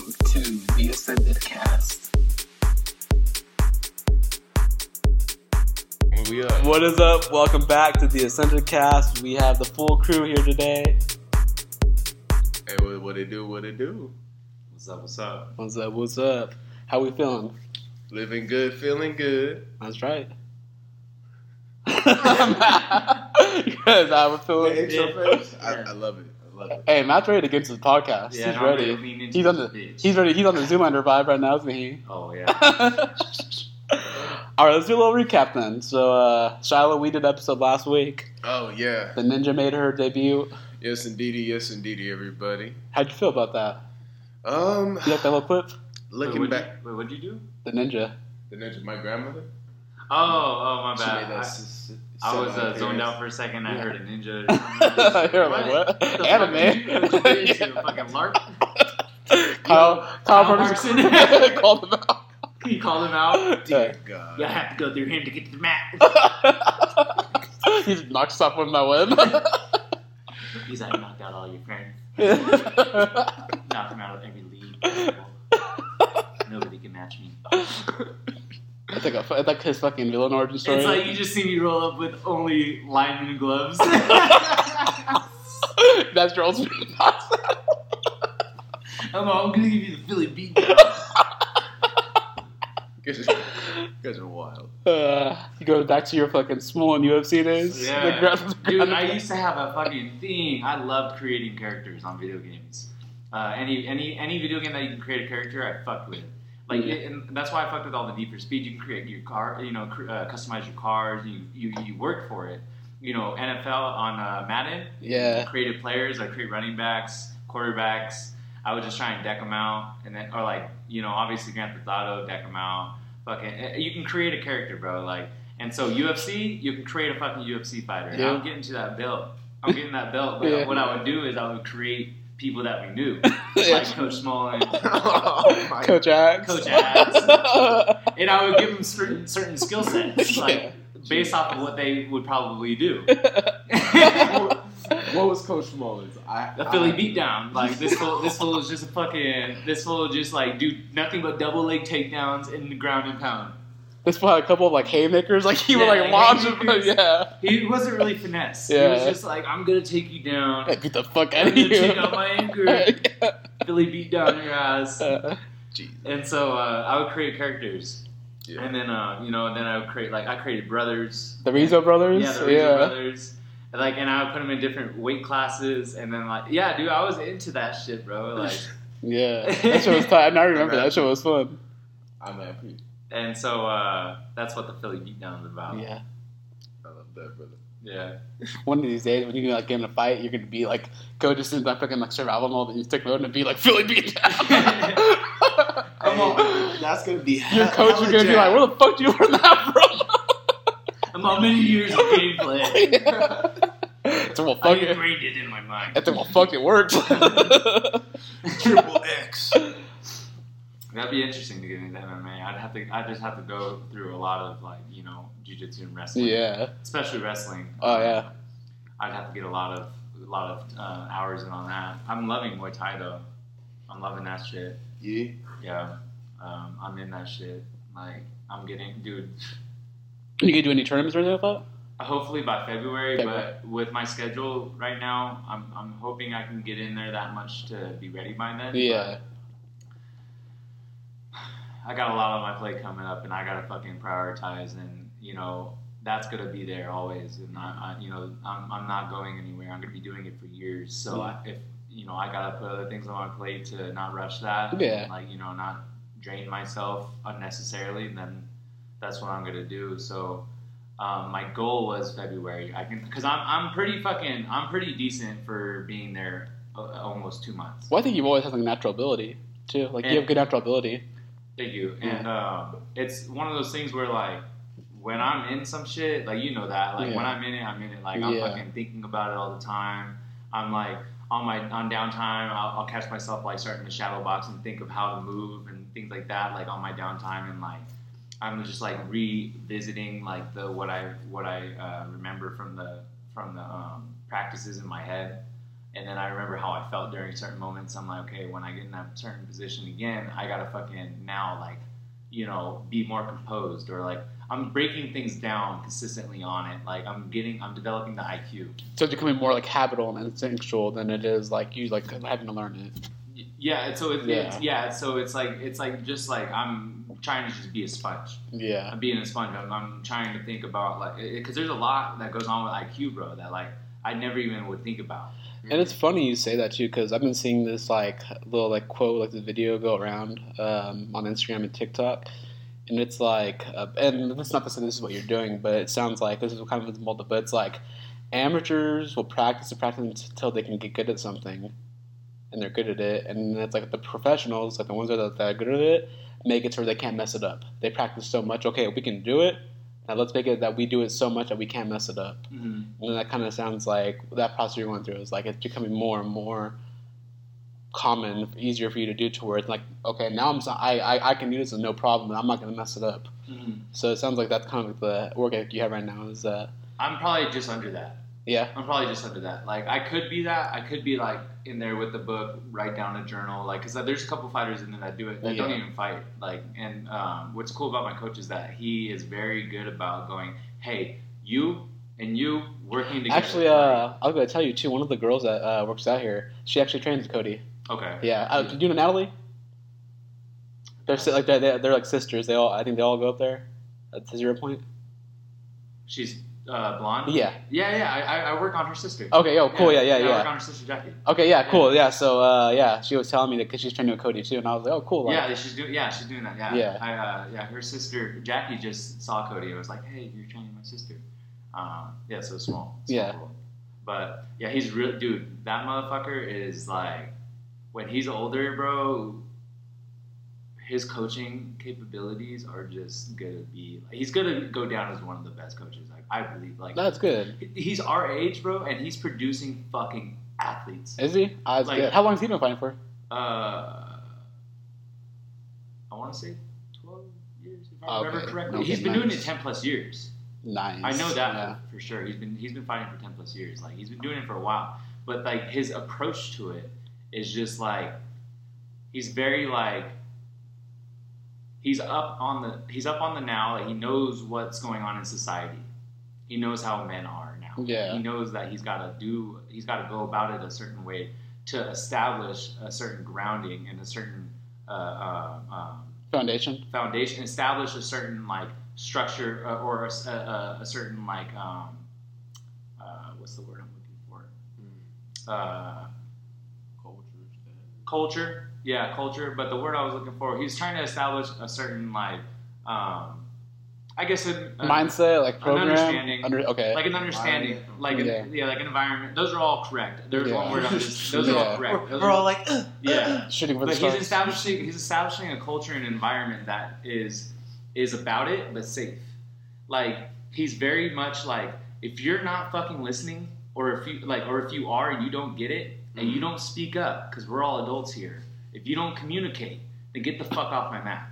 to the Ascended Cast. We up. What is up? Welcome back to the Ascended Cast. We have the full crew here today. Hey, what, what it do? What it do? What's up? What's up? What's up? What's up? How we feeling? Living good, feeling good. That's right. Because I was feeling. I. I love it. I. Hey, Matt's ready to get into the podcast. Yeah, he's ready. ready to lean into He's on this the. bitch. He's ready. He's on the zoom Zoolander vibe right now, isn't he? Oh yeah. All right, let's do a little recap then. So, uh, Shiloh, we did episode last week. Oh yeah. The ninja made her debut. Yes, indeedy. Yes, indeedy. Everybody. How'd you feel about that? Um, You like that little clip? looking wait, what'd back, You, wait, what'd you do? The ninja. the ninja, my grandmother. Oh, oh, my She bad. made that I, s- s- I was uh, zoned out for a second. I Yeah. heard a ninja. Or something. You're like, what? the fuck Anime. did you- what'd you do? Fucking lark. Kyle, Kyle, Kyle Ferguson Ferguson. called him out. You called him out. Dear God. You have to go through him to get to the mat. he just knocked us off with my win. He's like knocked out all your friends. Knocked him out of every league. Nobody can match me. It's like a, it's like his fucking villain origin story. It's like you just see me roll up with only lineman gloves. That's your ultimate boss. I'm, I'm gonna give you the Philly beat. You guys are- guys are wild. Uh, you go back to your fucking small and UFC days. Yeah. The Dude, I used to have a fucking thing. I loved creating characters on video games. Uh, any any any video game that you can create a character, I fucked with. Like, Yeah. it, and that's why I fucked with all the Need for Speed. You can create your car, you know, cr- uh, customize your cars. You, you you work for it. You know, NFL on uh, Madden. Yeah. Created players. I create running backs, quarterbacks. I would just try and deck them out, and then or like you know, obviously Grand Theft Auto, deck them out. Fucking, eh, you can create a character, bro. Like, and so UFC, you can create a fucking UFC fighter. And Yeah. I'm getting to that belt. I'm getting that belt. But Yeah. what I would do is I would create people that we knew, Yeah. like Coach Smallin, oh Coach Axe. Coach Axe. and I would give them certain certain skill sets, like Yeah. based off of what they would probably do. What was Coach Mullins? I The Philly I- beatdown, like this fool, this fool is just a fucking, this fool just like do nothing but double leg takedowns in the ground and pound. This fool had a couple of like haymakers, like he would Yeah, like like launch him. Yeah. He wasn't really finesse. Yeah. He was just like, I'm gonna take you down. Get the fuck I'm out of here. take out my anger. Philly beat down your ass. Uh, Jeez. And so uh, I would create characters, Yeah. and then uh, you know, and then I would create like I created brothers. the Rizzo brothers. Yeah, the Rizzo brothers. And, like, and I would put them in different weight classes, and then like, yeah, dude, I was into that shit, bro. Like, Yeah. That shit was tight. I remember that shit was fun. I'm happy. And so uh, that's what the Philly beatdown is about. Yeah. I love that, brother. Yeah. One of these days, when you like get in a fight, you're gonna be like, go just in that fucking like survival mode, and you stick mode and be like Philly beat down. I'm That's gonna be Your coach is gonna be like, where the fuck do you learn that from? I'm all many years of gameplay. from? it's well, I fuck it. ingrained it in my mind. It's well, fuck it works. triple X. That'd be interesting to get into MMA. I'd have to. I just have to go through a lot of like you know jujitsu and wrestling. yeah. Especially wrestling. Oh yeah. I'd have to get a lot of a lot of uh, hours in on that. I'm loving Muay Thai though. I'm loving that shit. Yeah. Yeah. Um, I'm in that shit. Like I'm getting, dude. You gonna do any tournaments or anything like Hopefully by February, February. but with my schedule right now, I'm I'm hoping I can get in there that much to be ready by then. that? Yeah. I got a lot on my plate coming up, and I gotta fucking prioritize, and you know that's gonna be there always. And I, I you know, I'm, I'm not going anywhere. I'm gonna be doing it for years. So I, if you know, I gotta put other things on my plate to not rush that. Yeah. And, like you know, not drain myself unnecessarily. Then that's what I'm gonna do. So. Um, my goal was February. I can because I'm I'm pretty fucking I'm pretty decent for being there almost two months. Well, I think you've always had like natural ability too. Like you have good natural ability. Thank you. And um, it's one of those things where like when I'm in some shit, like you know that, like when I'm in it, I'm in it. Like I'm Yeah. fucking thinking about it all the time. I'm like on my on downtime, I'll, I'll catch myself like starting to shadow box and think of how to move and things like that. Like on my downtime and like I'm just like revisiting like the what I what I uh, remember from the from the um, practices in my head. And then I remember how I felt during certain moments. I'm like, okay, when I get in that certain position again, I gotta fucking now like, you know, be more composed or like I'm breaking things down consistently on it. Like I'm getting, I'm developing the IQ. So it's becoming more like habitual and instinctual than it is like you like having to learn it. Yeah, so it, Yeah. it's yeah, so it's like it's like just like I'm trying to just be a sponge. Yeah. I'm being a sponge. I'm, I'm trying to think about like because there's a lot that goes on with IQ, bro. That like I never even would think about. And it's funny you say that too, because I've been seeing this like little like quote, like the video go around um, on Instagram and TikTok, and it's like, uh, and that's not to say this is what you're doing, but it sounds like this is kind of the mold, but it's like amateurs will practice and practice until they can get good at something, and they're good at it, and it's like the professionals, like the ones that are, that are good at it, make it so they can't mess it up. They practice so much, okay, we can do it. Now let's make it that we do it so much that we can't mess it up. Mm-hmm. And that kind of sounds like that process you're going through is like it's becoming more and more common, easier for you to do towards like, okay, now I'm so, I, I I can do this with no problem, and I'm not going to mess it up. Mm-hmm. So it sounds like that's kind of like the work ethic you have right now. Is uh, I'm probably just under that. yeah, I'm probably just under that. Like I could be that. I could be like in there with the book, write down a journal. Like because there's a couple fighters in there that do it that don't even fight. Like and um, what's cool about my coach is that he is very good about going, hey, you and you working together. actually, uh, I was going to tell you too. One of the girls that uh, works out here, she actually trains Cody. okay. Yeah, uh, do you know Natalie? They're like they're, they're they're like sisters. They all I think they all go up there. That's zero point. She's uh, blonde. Yeah. Yeah, yeah. I, I- I work on her sister. Okay. Oh, cool. Yeah, yeah, I yeah. work on her sister Jackie. Okay, yeah, cool, yeah. So, uh, yeah, she was telling me that because she's training with Cody too, and I was like, oh, cool. like- Yeah, she's doing. Yeah, she's doing that. Yeah. Yeah. I, uh, yeah. Her sister Jackie just saw Cody and was like, "Hey, you're training my sister." Um, yeah, so small. small Yeah. world. But yeah, he's real, dude. That motherfucker is like, when he's older, bro. His coaching capabilities are just gonna be. He's gonna go down as one of the best coaches. I believe. Like That's good. he's our age, bro, and he's producing fucking athletes. Is he? Ah, that's Like- good. How long has he been fighting for? Uh, I want to say 12 years, if I Okay. remember correctly. Okay, he's been doing it 10 plus years. Nice. I know that Yeah. for, for sure. He's been he's been fighting for 10 plus years. Like he's been doing it for a while. But like his approach to it is just like he's very like he's up on the he's up on the now. Like he knows what's going on in society. He knows how men are now. Yeah. He knows that he's got to do he's got to go about it a certain way to establish a certain grounding and a certain uh, uh, um, Foundation. foundation, establish a certain like structure uh, or a certain like um, uh, what's the word I'm looking for? Uh, culture. Yeah, culture. But the word I was looking for, he's trying to establish a certain like, um, I guess a, a- Mindset, like an understanding. Under, okay. like an understanding, like an, Yeah. yeah. like an environment. Those are all correct. There's Yeah. one word I'm just. Those are all correct. We're, Those we're are- all like, "Ugh, yeah. Shooting for the But he's establishing he's establishing a culture and environment that is is about it but safe. Like he's very much like if you're not fucking listening or if you like or if you are and you don't get it and Mm-hmm. you don't speak up because we're all adults here. If you don't communicate, then get the fuck off my mat.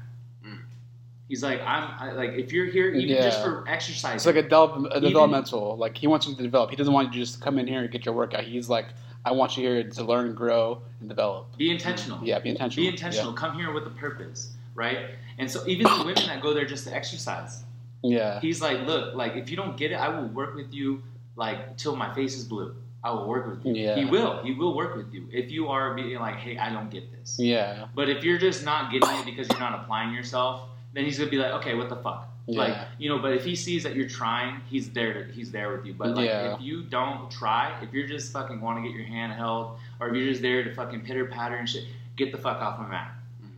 He's like I'm I, like if you're here even just for exercise. It's like a, develop, a Even- developmental. Like he wants you to develop. He doesn't want you to just come in here and get your workout. He's like, I want you here to learn, grow, and develop. be intentional. Yeah, be intentional. Be intentional. Come here with a purpose, right? And so even the women that go there just to exercise, Yeah. He's like, look, like if you don't get it, I will work with you like till my face is blue. I will work with you. Yeah. He will. He will work with you if you are being like, hey, I don't get this. Yeah. But if you're just not getting it because you're not applying yourself, then he's gonna be like, okay, what the fuck? Yeah. Like you know, but if he sees that you're trying, he's there. To, he's there with you. But like, Yeah. if you don't try, if you're just fucking want to get your hand held, or if you're just there to fucking pitter patter and shit, get the fuck off my mat. Mm-hmm.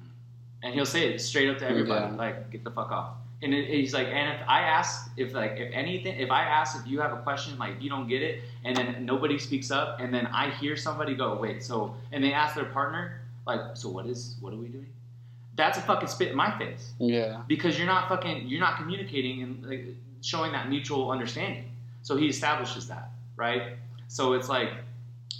And he'll say it straight up to everybody, Yeah. like, get the fuck off. And it, he's like, and if I ask, if like, if anything, if I ask if you have a question, like, you don't get it, and then nobody speaks up, and then I hear somebody go, wait, so, and they ask their partner, like, so what is, what are we doing? That's a fucking spit in my face Yeah. because you're not fucking, you're not communicating and like, showing that mutual understanding. So he establishes that, right? So it's like,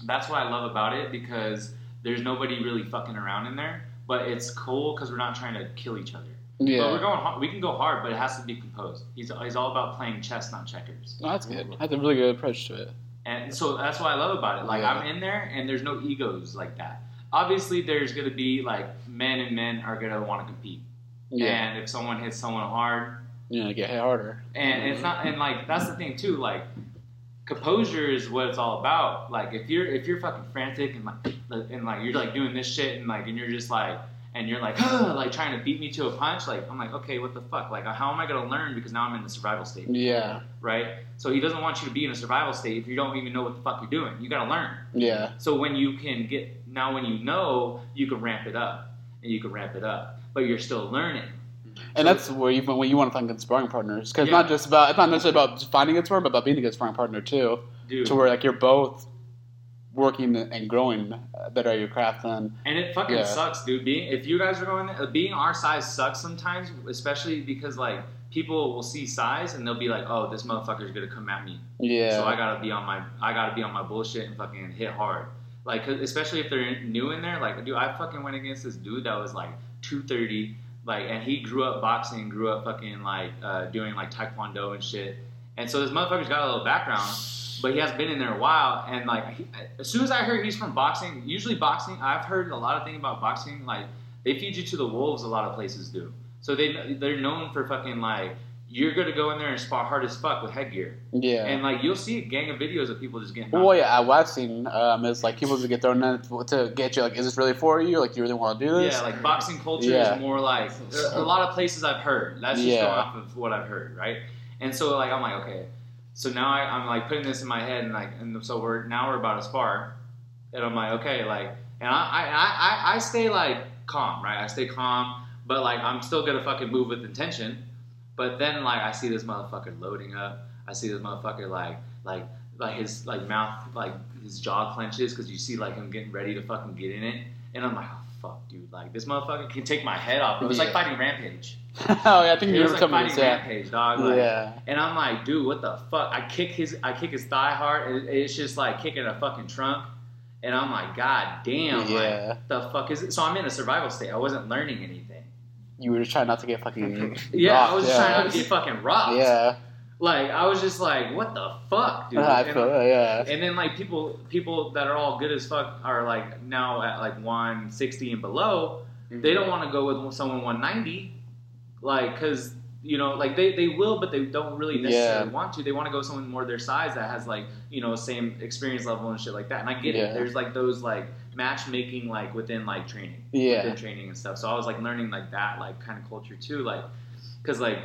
that's what I love about it because there's nobody really fucking around in there, but it's cool because we're not trying to kill each other. But we're going. hard. We can go hard, but it has to be composed. He's, he's all about playing chess, not checkers. No, that's good. That's a really good approach to it. And so that's what I love about it. Like Yeah. I'm in there, and there's no egos like that. Obviously, there's gonna be like men and men are gonna want to compete, Yeah, and if someone hits someone hard, you know, get hit harder. and it's not and like that's the thing too like composure is what it's all about. Like if you're if you're fucking frantic and like and like you're like doing this shit and like and you're just like and you're like like trying to beat me to a punch like i'm like okay what the fuck? Like how am i going to learn because now i'm in the survival state? Yeah, right? So he doesn't want you to be in a survival state if you don't even know what the fuck you're doing. You got to learn. Yeah, so when you can get now when you know you can ramp it up and you can ramp it up but you're still learning and that's where you when you want to find good sparring partners because Yeah. not just about it's not necessarily about finding a sparring, but about being a good sparring partner too. dude To where like you're both working and growing better at your craft. Then And it fucking Yeah. sucks, dude. Being if you guys are going being our size sucks sometimes, especially because like people will see size and they'll be like, "Oh, this motherfucker's gonna come at me." yeah, So I gotta be on my I gotta be on my bullshit and fucking hit hard. Like especially if they're new in there. Like, dude, I fucking went against this dude that was like 230, like, and he grew up boxing, grew up fucking like uh, doing like taekwondo and shit. And so this motherfucker's got a little background, but he has been in there a while. And like, he, as soon as I heard he's from boxing, usually boxing, I've heard a lot of things about boxing. Like, they feed you to the wolves. A lot of places do. So they they're known for fucking like you're gonna go in there and spar hard as fuck with headgear. yeah. And like you'll see a gang of videos of people just getting. well, yeah, what I've seen um, is like people just get thrown in to get you like, is this really for you? Like, you really want to do this? Yeah, like boxing culture Yeah. is more like a lot of places I've heard. That's just Yeah. going off of what I've heard, right? And so like I'm like okay, so now I, I'm like putting this in my head and like and so we're now we're about to spar, and I'm like okay like and I I, I, I stay like calm right I stay calm but like I'm still gonna fucking move with intention, but then like I see this motherfucker loading up, I see this motherfucker like like like his like mouth like his jaw clenches because you see like him getting ready to fucking get in it, and I'm like, oh fuck, dude, like this motherfucker can take my head off. It was like fighting Rampage. oh yeah, I think you were like fighting. Yeah. Rampage, dog. Like, yeah, And I'm like, dude, what the fuck? I kick his, I kick his thigh hard. It, it's just like kicking a fucking trunk. And I'm like, god damn, Yeah. like the fuck is it? So I'm in a survival state. I wasn't learning anything. You were just trying not to get fucking. Yeah, rocked, I was just yeah. trying not to get fucking rocked. Yeah, Like I was just like, what the fuck, dude? I And- feel yeah. And then like people people that are all good as fuck are like now at like 160 and below. Mm-hmm. They don't want to go with someone 190, like because you know like they, they will, but they don't really necessarily Yeah. want to. They want to go someone more their size that has like you know same experience level and shit like that. And I get Yeah. it. There's like those like matchmaking like within like training, Yeah. within training and stuff. So I was like learning like that like kind of culture too, like because like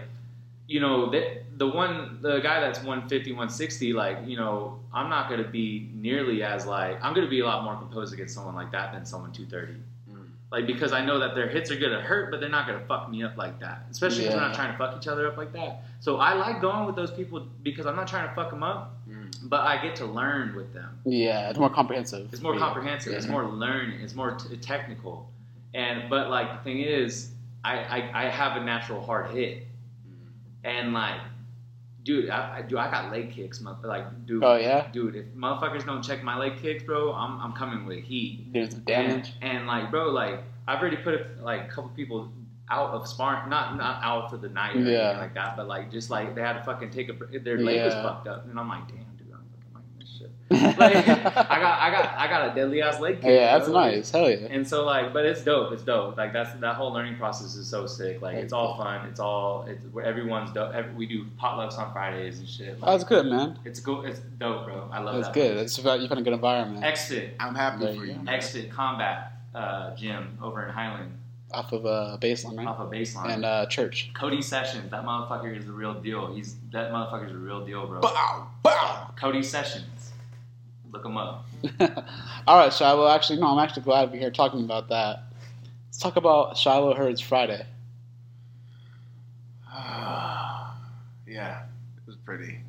you know the, the one the guy that's 150 160 like you know i'm not going to be nearly as like i'm going to be a lot more composed against someone like that than someone 230 Mm. like because i know that their hits are going to hurt but they're not going to fuck me up like that especially because we're not trying to fuck each other up like that so i like going with those people because i'm not trying to fuck them up. But i get to learn with them Yeah, it's more comprehensive. it's more Yeah. comprehensive. It's more learning. It's more t- technical. And but like the thing is, I, I I have a natural hard hit, and like, dude, I, I do I got leg kicks, like dude. Oh yeah, Dude, if motherfuckers don't check my leg kicks, bro, I'm, I'm coming with heat. there's damage. And, and like, bro, like I've already put like a couple people out of sparring, not not out for the night or Yeah. anything like that, but like just like they had to fucking take a their leg was fucked up, and I'm like, damn, dude, I'm fucking liking this shit. Like, I got I got I got a deadly ass leg kick. yeah, that's bro. nice. Hell yeah. And so like, but it's dope. It's dope. Like that's that whole learning process is so sick. Like it's all fun. It's all it's where everyone's dope. Every, we do potlucks on Fridays and shit. Like, That's good, man. It's go. It's dope, bro. I love That's that. good. It's about you found a good environment Exit. I'm happy There for you you. go. man. XFit Combat uh, Gym over in Highland off of uh, baseline, right? off of Baseline. And uh, church. Cody Sessions, that motherfucker is the real deal. He's that motherfucker is the real deal, bro. Bow, bow. Cody Sessions, look him up. All right, Shiloh. Actually, no, I'm actually glad we're here talking about that. Let's talk about Shiloh Hurds Friday. yeah, it was pretty.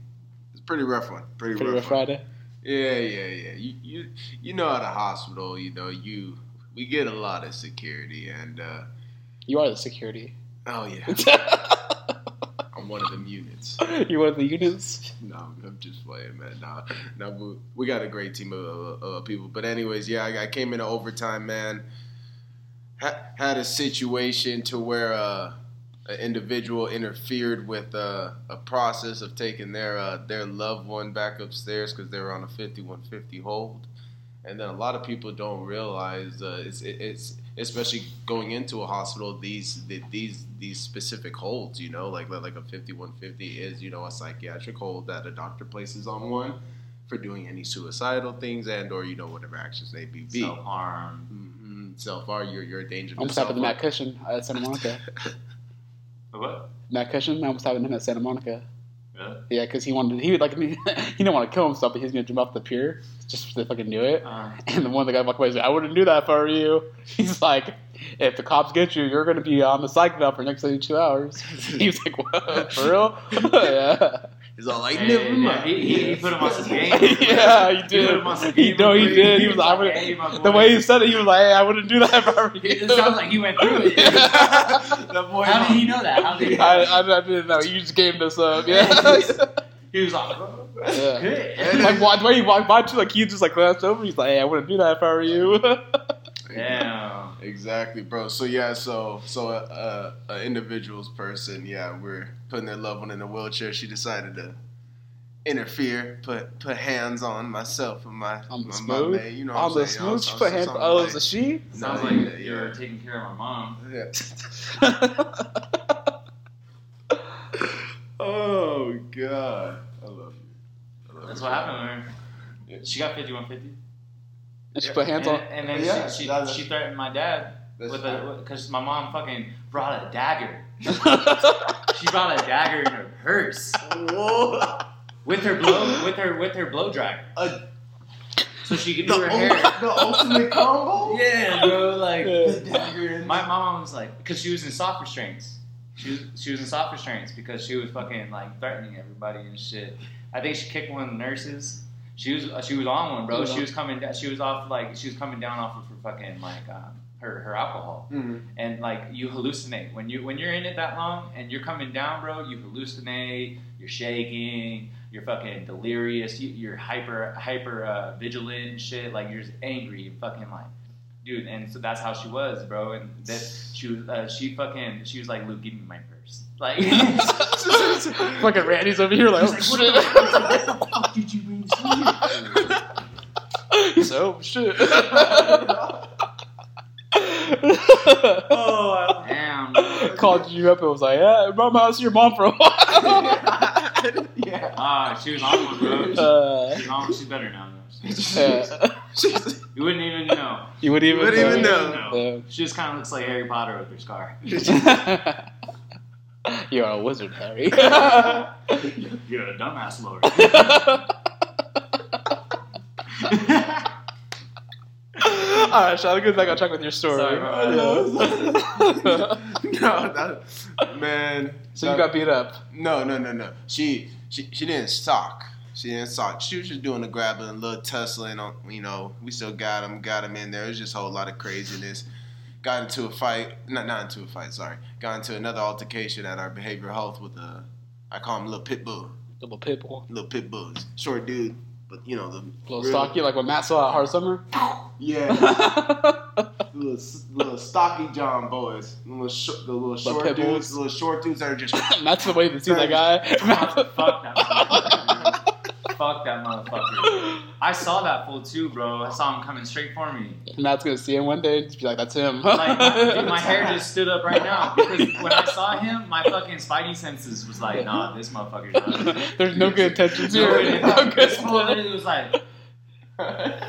It's a pretty rough one. Pretty, Pretty rough, rough one. Friday. Yeah, yeah, yeah. You, you, you know, at a hospital, you know, you we get a lot of security, and uh, You are the security. oh yeah, I'm one of them units. You're one of the units. No, I'm just playing, man. Nah, no, we, we got a great team of uh, uh, people. But anyways, yeah, I, I came into overtime, man. Ha- had a situation to where uh, an individual interfered with uh, a process of taking their uh, their loved one back upstairs because they were on a 5150 hold. And then a lot of people don't realize uh, it's, it's especially going into a hospital these these these specific holds. You know, like like a 5150 is you know a psychiatric hold that a doctor places on one for doing any suicidal things and or you know whatever actions they be. be. Self harm. Mm-hmm. Self harm, you're you're a danger. to almost happened to Matt self-harm. Cushion at Santa Monica. What? Matt Cushion, I almost happened to him at Santa Monica. Really? Yeah, because he wanted, he would like, he didn't want to kill himself, but he was gonna jump off the pier just to fucking do it. Uh, And the one the guy walked away, he's like, I wouldn't do that if I were you. He's like, if the cops get you, you're gonna be on the psych eval for the next 72 hours. He was like, what? For real? yeah. He's all like, hey, never yeah, mind. he, he, he put him on some game. yeah, he He did. put him on some He, game no, he before did. He was like, I like, would, hey, my the way he said it, he was like, hey, I wouldn't do that if I were you. It sounds like he went through it. that boy. How did he know that? How did he know I, that? I, I didn't know. You just gave this up. Yeah. He was like, oh, yeah. good. Like, why, the way he walked by, too, like, he just, like, glanced over. He's like, hey, I wouldn't do that if I were you. Damn. Exactly, bro. So yeah, so so a, a, a individual's person, yeah, we're putting their loved one in a wheelchair. She decided to interfere, put put hands on myself and my On the my, smooth? my man, you know what On I'm the saying? You know, smooth, she put hands. something Oh, it like- was a she? Sounds No, like yeah, you're yeah. taking care of my mom. Yeah. oh God, I love you. I love That's you. what happened with her. Yeah. She got 5150. And she put hands and, on. and then Yeah, she, she, she threatened my dad That's with a because my mom fucking brought a dagger. She brought a dagger in her purse Whoa. with her blow with her with her blow dryer, A- so she could do her ul- hair. the ultimate combo. Yeah, bro. Like Yeah. The dagger in my, my mom was like, because she was in soft restraints. She was she was in soft restraints because she was fucking like threatening everybody and shit. I think she kicked one of the nurses. She was uh, she was on one, bro. She was coming down. She was off like she was coming down off of her fucking like um, her her alcohol. Mhm. And like you hallucinate when you when you're in it that long and you're coming down, bro. You hallucinate. You're shaking. You're fucking delirious. You, you're hyper hyper uh, vigilant and shit. Like you're just angry. You're fucking like dude, and so that's how she was, bro. And that she was, uh, she fucking, she was like, Luke, give me my purse. Like, Fucking Randy's over here like, oh like, what the, fuck- what the fuck did you bring this shit. so, shit. Oh, damn. bro. Called you up and was like, yeah, mom, I see your mom for a while. yeah. Ah, she was on one, bro. She, Uh, she's on, she's better now. though. yeah. You wouldn't even know. You wouldn't even, Wouldn't even know. know. She just kind of looks like Harry Potter with her scar. Yeah. You're a wizard, Harry. You're a dumbass, Lord. All right, Sean, get back on track with your story. Sorry, no, that, man. so you got beat up. No, no, no, no. She she she didn't sock. She didn't sock. She was just doing the grabbing, a little tussling. On you know, we still got him, got him in there. It was just a whole lot of craziness. Got into a fight. Not not into a fight. Sorry. Got into another altercation at our behavioral health with a. I call him little pit bull. Little pit bull. Little pit bulls. Short dude, but you know the Little real- stocky, like what Matt saw at Hard Summer. Yeah. little, little stocky John boys, the little, short, the little short dudes, the little short dudes that are just That's the way to see that guy. Fuck that motherfucker. Fuck that motherfucker. I saw that fool too, bro. I saw him coming straight for me. Matt's gonna see him one day and just be like, "That's him." Like, my, dude, my hair just stood up right now because when I saw him, my fucking spidey senses was like, nah, this motherfucker's not. There's no good intentions No, here. it- No good this fool literally was like,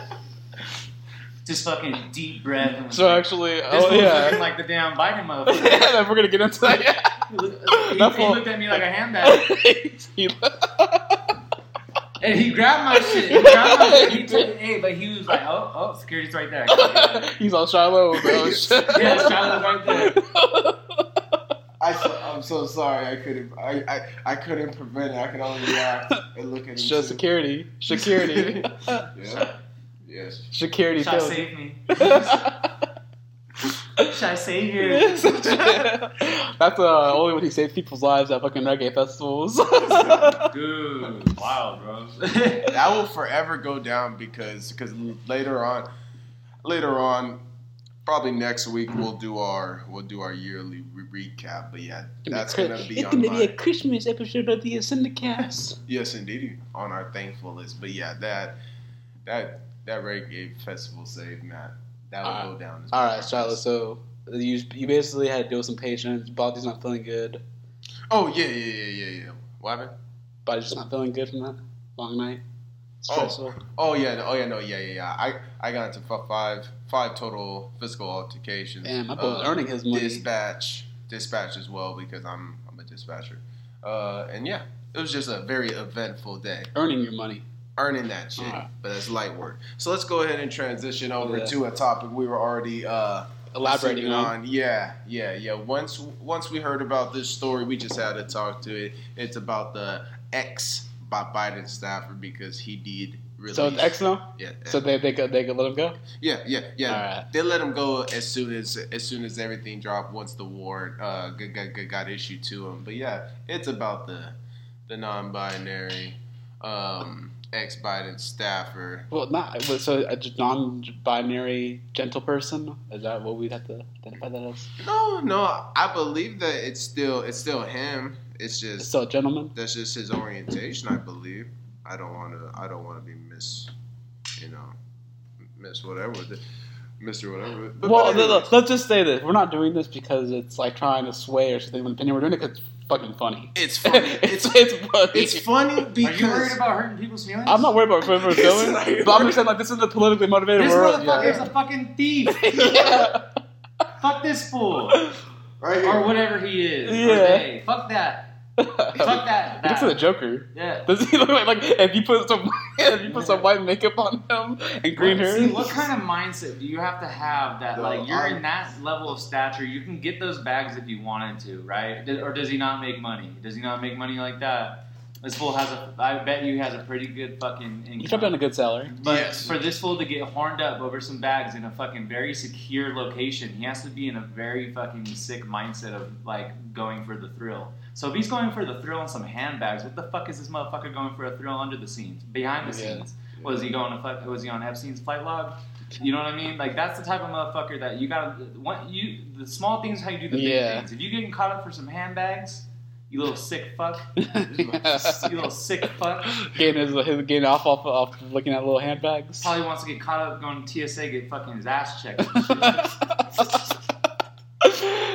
just fucking deep breath. And So like, actually, oh yeah, looking like the damn Biden motherfucker. yeah, we're gonna get into that. Yeah. He, he- That he fool- looked at me like a handbag. He- And he grabbed my shit. He grabbed my shit. He took, hey, but he was like, oh, oh, security's right there. He's on Shiloh, bro. Shit. Yeah, Shiloh's right there. I so, I'm so sorry. I couldn't. I, I, I couldn't prevent it. I could only react and look at him. It's just security. Security. Yeah. Yes. security. Should I kills. save me? Should I save you? That's uh, only when he saves people's lives at fucking reggae festivals. Dude, wow, bro. That will forever go down because because later on, later on, probably next week we'll do our we'll do our yearly re- recap. But yeah, that's gonna be It's gonna be a Christmas episode of the Ascendicast. yes indeed on our thankful list. But yeah, that that that reggae festival saved Matt. That would Alright. go down. As All my. Charlotte. So you you basically had to deal with some patients. Body's not feeling good. Oh yeah yeah yeah yeah yeah. What happened? Body's just not feeling good from that long night. Oh. Stressful. Oh yeah, no, oh yeah, no, yeah, yeah, yeah. I I got into five five total physical altercations. Damn, my boy was Uh, earning his money. Dispatch, dispatch as well because I'm I'm a dispatcher. Uh, and yeah, it was just a very eventful day. Earning your money. Earning that shit, but that's light work. So let's go ahead and transition over Yeah. to a topic we were already uh, Elaborating on. Yeah, yeah, yeah. Once once we heard about this story, we just had to talk to it. It's about the ex Biden staffer because he did really. So it's X now. yeah, So they they could they could let him go. yeah, yeah, yeah. They let him go as soon as as soon as everything dropped. Once the warrant uh, got, got, got issued to him. But yeah, it's about the the non-binary um, ex-Biden staffer. Well, not so a non-binary gentle person. Is that what we'd have to identify that as? No, no, I believe that it's still it's still him. It's It's just still a gentleman. that's just his orientation. I believe. I don't want to. I don't want to be miss. You know, miss whatever. Mister whatever. But, well, but no, no, anyways. let's just say this: we're not doing this because it's like trying to sway or something. Opinion, we're doing it because it's fucking funny. it's funny. it's, It's it's funny. it's funny because Are you worried about hurting people's feelings? I'm not worried about what we're It's doing, like- but I'm just saying like this is a politically motivated This world. motherfucker's Yeah. a fucking thief. yeah. Fuck this fool. right here. Or whatever he is. Or Yeah. they. Fuck that. Fuck that. He looks like the Joker. Yeah. Does he look like like if you put some if you put some white makeup on him and green hair? See, what kind of mindset do you have to have that, No, like, you're I'm- in that level of stature, you can get those bags if you wanted to, right? Or does he not make money? Does he not make money like that? This fool has a, I bet you has a pretty good fucking income. He's probably on a good salary. But Yes. for this fool to get horned up over some bags in a fucking very secure location, he has to be in a very fucking sick mindset of like going for the thrill. So if he's going for the thrill in some handbags, what the fuck is this motherfucker going for a thrill under the scenes, behind the Yeah. scenes? Was he going to? Was he on Epstein's flight log? You know what I mean? Like that's the type of motherfucker that you gotta. What you the small things how you do the big Yeah. things. If you getting caught up for some handbags, you little sick fuck. You little sick fuck. getting his, his getting off off off looking at little handbags. Probably wants to get caught up going to TSA, get fucking his ass checked. and shit.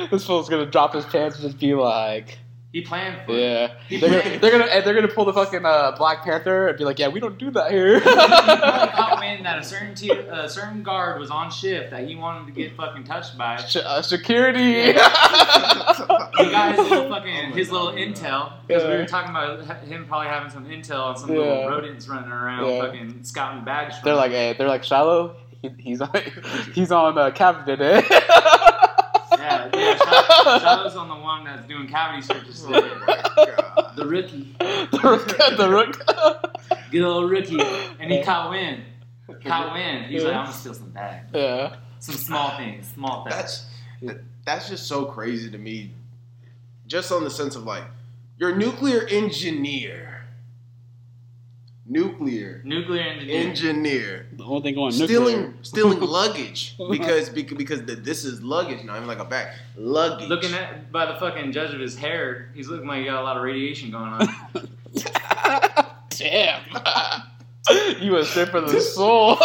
this fool's gonna drop his pants and just be like, he planned for it. yeah. He They're gonna, they're gonna they're gonna pull the fucking uh, Black Panther and be like, yeah, we don't do that here. He probably caught wind that a certain t- a certain guard was on shift that he wanted to get fucking touched by. Sh- uh, security. He got his little fucking Oh my his little God. intel because we were talking about him probably having some intel on some Yeah. little rodents running around, Yeah. fucking scouting bags. they're him. like, hey, they're like shallow. He, he's on he's on uh, cabinet. Eh? yeah, yeah. Shad- Shadow's on the one that's doing cavity searches today. God. The rookie, the rook. The rook. good old rookie, and he caught wind. Caught wind. He's like, I'm gonna steal some bags. yeah. Some small things, small things. That's that's just so crazy to me. Just on the sense of like, you're a nuclear engineer, nuclear Nuclear engineering. engineer, The whole thing going stealing nuclear. stealing luggage because because because the, this is luggage, not even like a bag, luggage. Looking at by the fucking judge of his hair, he's looking like he got a lot of radiation going on. Damn. you a strip for the soul.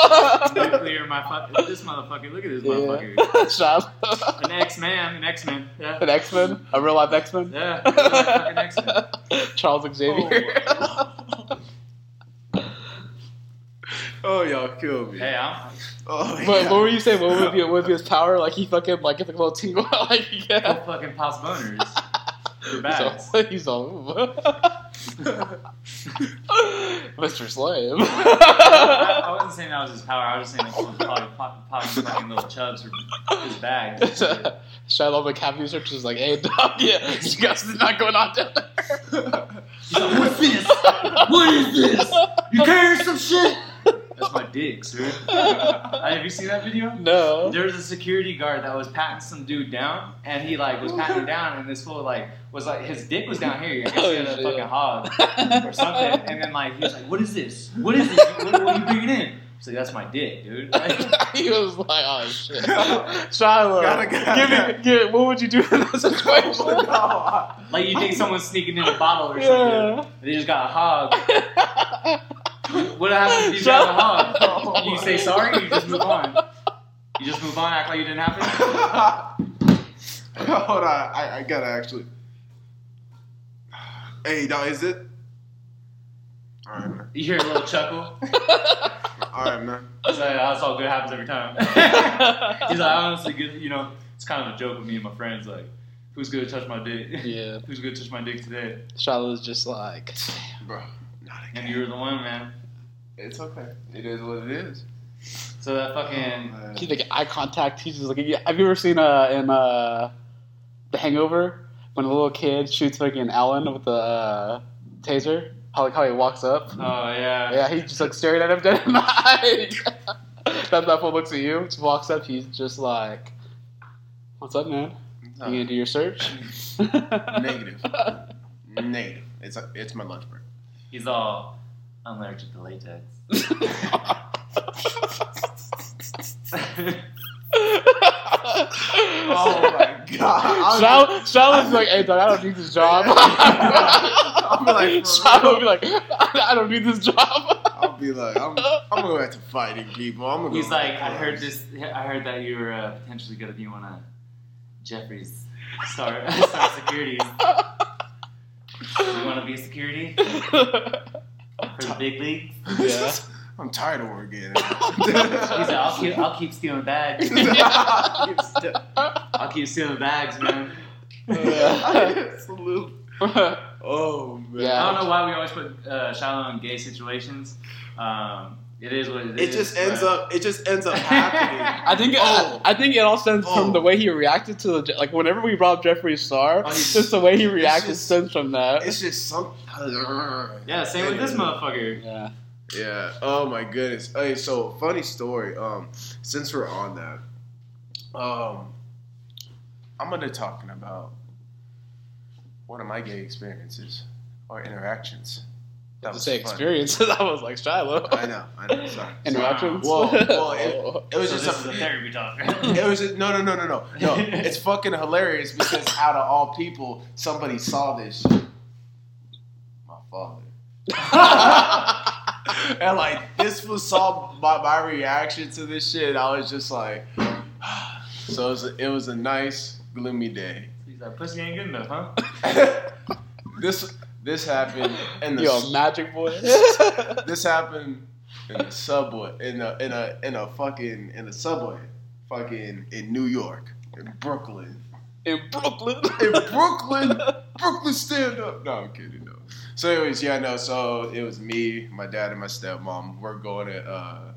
Nuclear, my fuck, this motherfucker. Look at this yeah. motherfucker. Shiloh. An X Man, an X Man. Yeah, An X Man, a real life X Man. yeah. real life fucking X Man. Charles Xavier. oh Oh, y'all killed me. Hey, I'm Oh But yeah. what were you saying? What would be what would be his power? Like he fucking like gets like a little tingle like full yeah. fucking pops boners for He's bags. all, he's all Mr. Slave. I, I wasn't saying that was his power. I was just saying like, he was probably pop, popping fucking little chubs or his bag. bags. Shiloh McCaffrey search is like, hey dog, yeah, you guys is not going on down there. He's like, what's this? What is this? You carrying some shit? That's my dick, sir. Have you seen that video? No. There was a security guard that was patting some dude down, and he like was patting him down, and this fool like was like his dick was down here. I guess he had Oh, a fucking hog or something, and then like he was like, "What is this? What is this? What, what are you bringing in? He's like, that's my dick, dude. Like, he was like, "Oh shit, Shiloh, Gotta- gotta- give me, give, what would you do in that situation?" like you think someone's sneaking in a bottle or something. And they just got a hog. What happens if you got a hog? You say sorry, or you just move on. You just move on, act like you didn't happen. Hold on, I, I gotta actually. Hey, now is it? All right, man. You hear a little chuckle. All right, man. He's like, that's all good happens every time. He's like, honestly, get, you know, it's kind of a joke with me and my friends. Like, who's gonna touch my dick? yeah, Who's gonna touch my dick today? Shiloh's just like, Bro, not again. And you were the one, man. It's okay. It is what it is. So that fucking. Man. he's like eye contact. He's just like, yeah. have you ever seen uh in uh The Hangover when a little kid shoots fucking Alan with the uh, taser? How like how he walks up. Oh yeah. Yeah, he's just like staring at him dead in the eye. that that fool looks at you, just walks up. He's just like, "What's up, man? You gonna do your search?" Negative. Negative. It's a, it's my lunch break. He's all I'm allergic to latex. Oh my god. Shiloh, Shiloh's like, "Hey, dog, I don't need this job." I'll be like, for Shiloh be like, "I don't need this job." I'll be like, I'm, I'm gonna go back to fighting people. I'm gonna. He's go like, I heard this. I heard that you were uh, potentially gonna be one of Jeffrey's star star securities. You want to be a security for the big league? Yeah. I'm tired of working. he said, I'll keep, I'll keep stealing bags. I'll keep stealing bags, man. Absolute. Oh man. Yeah. I don't know why we always put uh, Shiloh in gay situations. Um, it is what it is. It just ends up. It just ends up happening. I think Oh. I, I think it all stems Oh. from the way he reacted to the like whenever we brought up Jeffree Star, Oh, just the way he reacted just- stems from that. It's just some. Yeah, same with this motherfucker. yeah. Yeah. Oh my goodness. Hey, so funny story. Um, since we're on that, um, I'm gonna talking about one of my gay experiences or interactions. That To was say fun. experiences, I was like Shiloh. I know. I know. Sorry. Interactions. Whoa, whoa, Oh. It was so just this a, is a therapy talk. It was just, no, no, no, no, no, no. It's fucking hilarious because out of all people, somebody saw this. Shit. My father. and like this was saw my, my reaction to this shit. I was just like, so it was a, it was a nice gloomy day. He's like, pussy ain't good enough, huh? this this happened in the Yo, magic voice. this happened in the subway in a in a in a fucking in a subway fucking in New York in Brooklyn. In Brooklyn. in Brooklyn? Brooklyn stand up. No I'm kidding no. So anyways yeah no so it was me my dad and my stepmom. We're going to uh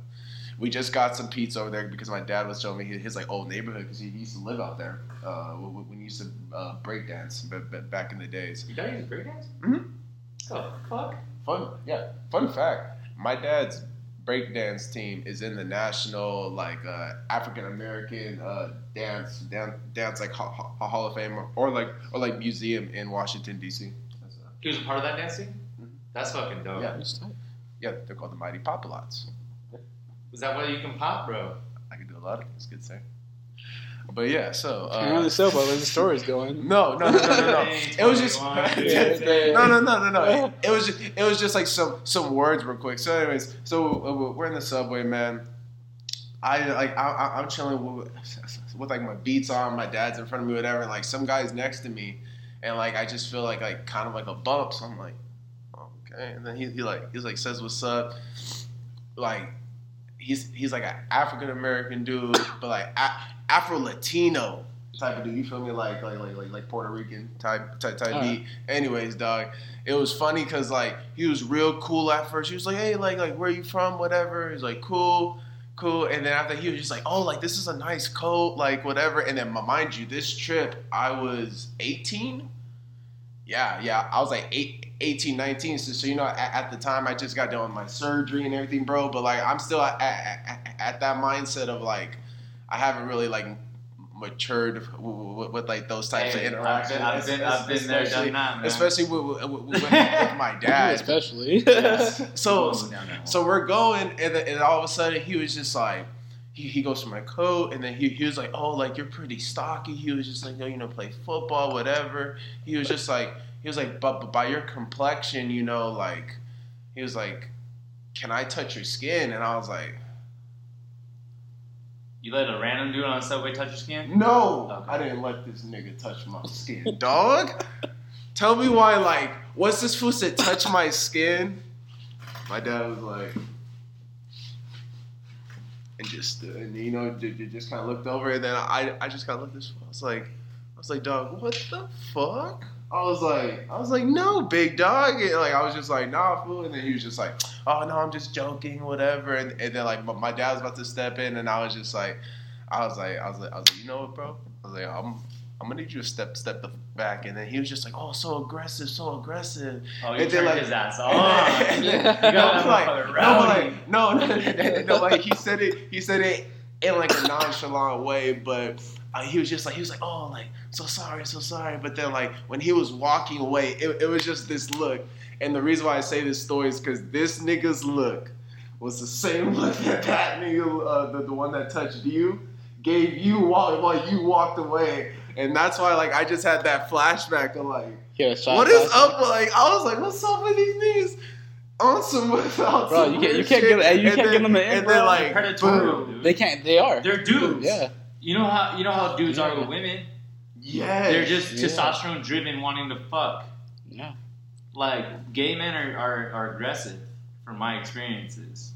we just got some pizza over there because my dad was showing me his, like old neighborhood because he used to live out there uh, when he used to uh, break dance b- b- back in the days. You got use breakdance? Mhm. Oh, fuck. Fun, yeah. Fun fact: my dad's breakdance team is in the national like uh, African American uh, dance dance dance like ha- ha- Hall of Fame or, or like or like museum in Washington D.C. He was a part of that dance team? Mhm. That's fucking dope. Yeah. yeah, they're called the Mighty Popolots. Is that why you can pop, bro? I can do a lot of things. Good sir. But yeah, so Apparently uh, so, but where the story's going. no, no, no, no, no, no. It was just Yeah, yeah. no, no, no, no, no. It, it was just, it was just like some some words real quick. So, anyways, so uh, we're in the subway, man. I like I, I- I'm chilling with, with like my beats on. My dad's in front of me, whatever. And like some guys next to me, and like I just feel like like kind of like a bump. So I'm like, okay. And then he, he like he's like says what's up. Like he's he's like an African American dude, but like Afro Latino type of dude. You feel me? Like like like like, like Puerto Rican type type type Alright. beat. Anyways, dog, it was funny because like he was real cool at first. He was like, hey, like like where you from? Whatever. He's like, cool. Cool, and then after he was just like, "Oh, like this is a nice coat, like whatever." And then, mind you, this trip I was 18. Yeah, yeah, I was like eight, 18, 19. So, so you know, at, at the time, I just got done with my surgery and everything, bro. But like, I'm still at, at, at- at that mindset of like, I haven't really like matured w- w- w- with like those types Hey, of I've interactions. been, I've been, I've been there, especially, done that, man. especially with, with, with, with my dad. especially. So No, no, no. so we're going, and, then, and all of a sudden he was just like, he, he goes for my coat, and then he, he was like, oh, like you're pretty stocky. He was just like, no, you know, play football, whatever. He was just like, he was like, but, but by your complexion, you know, like, he was like, can I touch your skin? And I was like, You let a random dude on the subway touch your skin? no, Okay. I didn't let this nigga touch my skin, dog. Tell me why, like, what's this fool said, touch my skin? My dad was like, and just, uh, and, you know, ju- ju- just kind of looked over, and then I, I just kind of looked at this fool. I was like, I was like, dog, what the fuck? I was like, I was like, no, big dog. And like, I was just like, nah, fool. And then he was just like, oh no, I'm just joking, whatever. And, and then like, my, dad was about to step in, and I was just like, I was like, I was like, I was like, you know what, bro? I was like, I'm, I'm gonna need you to step, step the back. And then he was just like, oh, so aggressive, so aggressive. Oh, you And then, like- his ass And on. then- You got then- I that was like, no, like, no, no, no, no, like he said it, he said it in like a nonchalant way, but uh, he was just like, he was like, oh, like, so sorry, so sorry. But then like when he was walking away, it, it was just this look. And the reason why I say this story is because this nigga's look was the same look that that nigga, uh, the, the one that touched you, gave you while, while you walked away. And that's why, like, I just had that flashback of like, Yeah, what is glass. up? Like I was like, what's up with these niggas? On some without Bro, some you can't- you can't shit. get- hey, you And can't then- get them in, And bro. then like, Predatorial, boom. dude. They can't. They are. They're dudes. Yeah. You know how you know how dudes are with women. Yes. They're just Yeah. testosterone driven, wanting to fuck. Yeah. Like gay men are, are, are aggressive, from my experiences.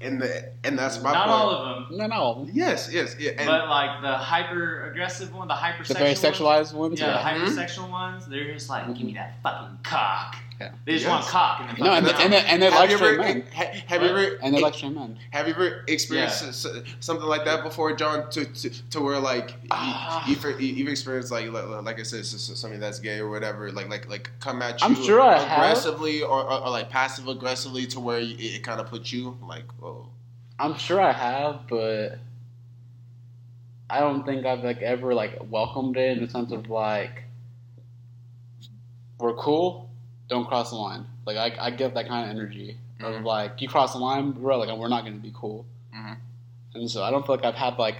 and the and that's my Not point. all of them, No, no. Yes, yes, yeah. And but like the hyper aggressive one, the hyper the very sexualized ones. yeah, the Yeah. Mhm. ones. They're just like, give me that fucking cock. Yeah. They just Yes. want cock in the No, and, they- and, they- and they have like you straight ever men. ha- have you ever And they like straight men. have you ever experienced s- s- something like that before, John? To to, to where like Ah. you, you've you've experienced like like, like I said, s- s- something that's gay or whatever, like like like come at you I'm sure I have. aggressively or, or, or like passive aggressively to where it, it kind of puts you like, oh. I'm sure I have, but I don't think I've like ever like welcomed it in the sense of like we're cool, don't cross the line. Like I, I get that kind of energy of Mhm. like you cross the line, bro. Like we're not gonna be cool. Mhm. And so I don't feel like I've had like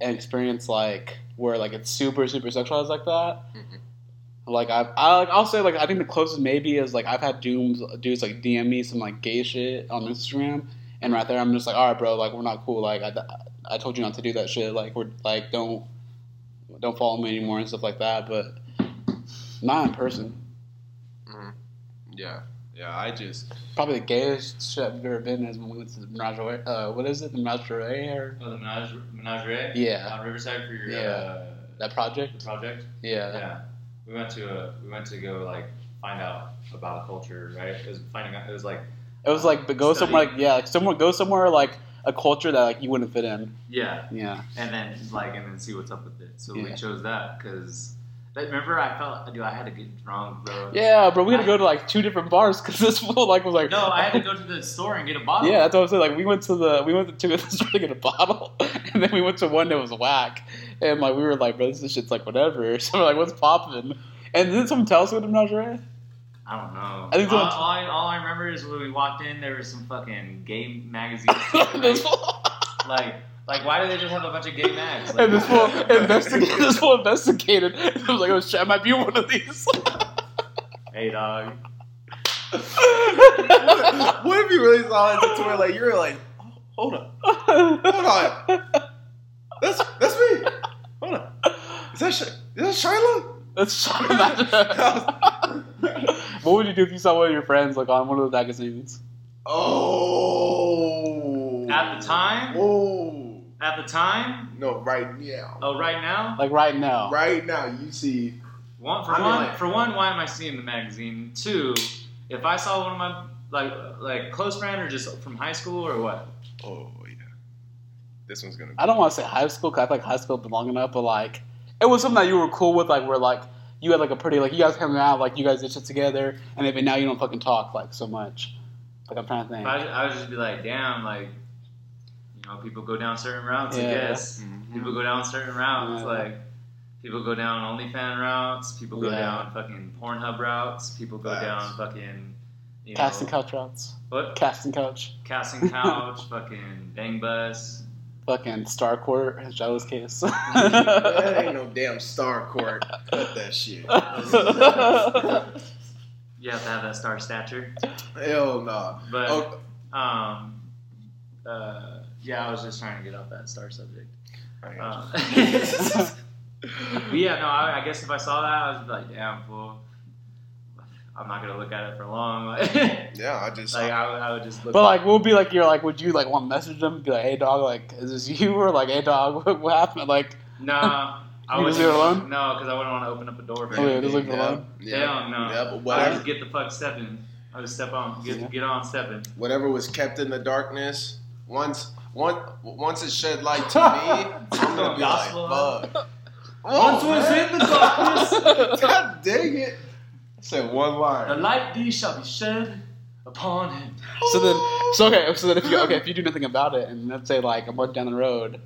an experience like where like it's super super sexualized like that. Mhm. Like I, I like I'll say like I think the closest maybe is like I've had dooms dudes like DM me some like gay shit on Instagram, and right there I'm just like, all right, bro, like we're not cool. Like I, I told you not to do that shit. Like we're like don't don't follow me anymore and stuff like that. But not in person. Yeah, yeah. I just Probably the gayest shit I've ever been is when we went to the menagerie. Uh, what is it? The menagerie or Oh, the menage, menagerie? Yeah. On Riverside for your Yeah. uh, that project? the project? Yeah. Yeah. We went to a, we went to go like find out about a culture, right? It was finding out. It was like It was like, but go Study. somewhere like yeah, like somewhere go somewhere like a culture that like you wouldn't fit in. yeah, Yeah. and then like and then see what's up with it. So we chose that because remember I felt dude I had to get drunk, bro. Yeah, bro, we had to go to like two different bars because this fool like was like No, I had to go to the store and get a bottle. Yeah, that's what I'm saying. Like we went to the we went to the store to get a bottle, and then we went to one that was whack, and like we were like, bro, this shit's like whatever. So we're like, what's popping? And didn't someone tell us what the menagerie? I don't know. I think all, someone- all, I, all I remember is when we walked in, there was some fucking gay like, like, like, why do they just have a bunch of gay mags? Like, and this fool investigated. This fool investigated. I was like, oh shit, I might be one of these. hey, dog. what if you really saw it to where like you were like, oh, hold on, hold on, that's that's me. Hold on, is that Sh- is that Shiloh? That's what would you do if you saw one of your friends like on one of those magazines? Oh, At the time? Whoa, At the time, no, right now, oh, right now, Like right now. right now, you see, one for I mean, one, like- for one, why am I seeing the magazine? Two, if I saw one of my like like close friend or just from high school or what? oh yeah, this one's gonna. Be I don't want to say high school because I feel like high school been long enough, but like it was something that you were cool with, like where like you had like a pretty like you guys hung out, like you guys did shit together, and then now you don't fucking talk like so much. Like I'm trying to think. I, I would just be like, damn, like, you know, people go down certain routes. I Yeah. guess Mhm. people go down certain routes. Yeah. Like people go down OnlyFan routes. People go Yeah. down fucking Pornhub routes. People go Facts. down fucking. You Casting know, couch routes. What? Casting couch. Casting couch. fucking bang bus. Fucking Star Court. Jealous case. that ain't no damn star court. Cut that shit. You have to have that star stature. Hell no. But Oh, um, uh, yeah, I was just trying to get off that star subject. I Uh, but yeah, no, I, I guess if I saw that, I was like, damn, fool. I'm not gonna look at it for long. like, yeah, I just. I, I would just look. But like, we'll be like? You're like, would you like want to message them? Be like, hey dog, like, is this you? Or like, hey dog, what, what happened? Like, nah, I was would leave it alone? No, because I wouldn't want to open up a door for Oh, yeah, anything. just leave it alone? Yeah, Hell no. yeah, but I whatever, just get the fuck stepping. I would step on, get Yeah. get on stepping. whatever was kept in the darkness, once, once, once it shed light to me, I'm gonna be Gospel. like, fuck. Once was oh, in the darkness. God dang it! I said one line. The light D shall be shed upon him. so then, so okay, so then if you okay, if you do nothing about it, and let's say like a month down the road,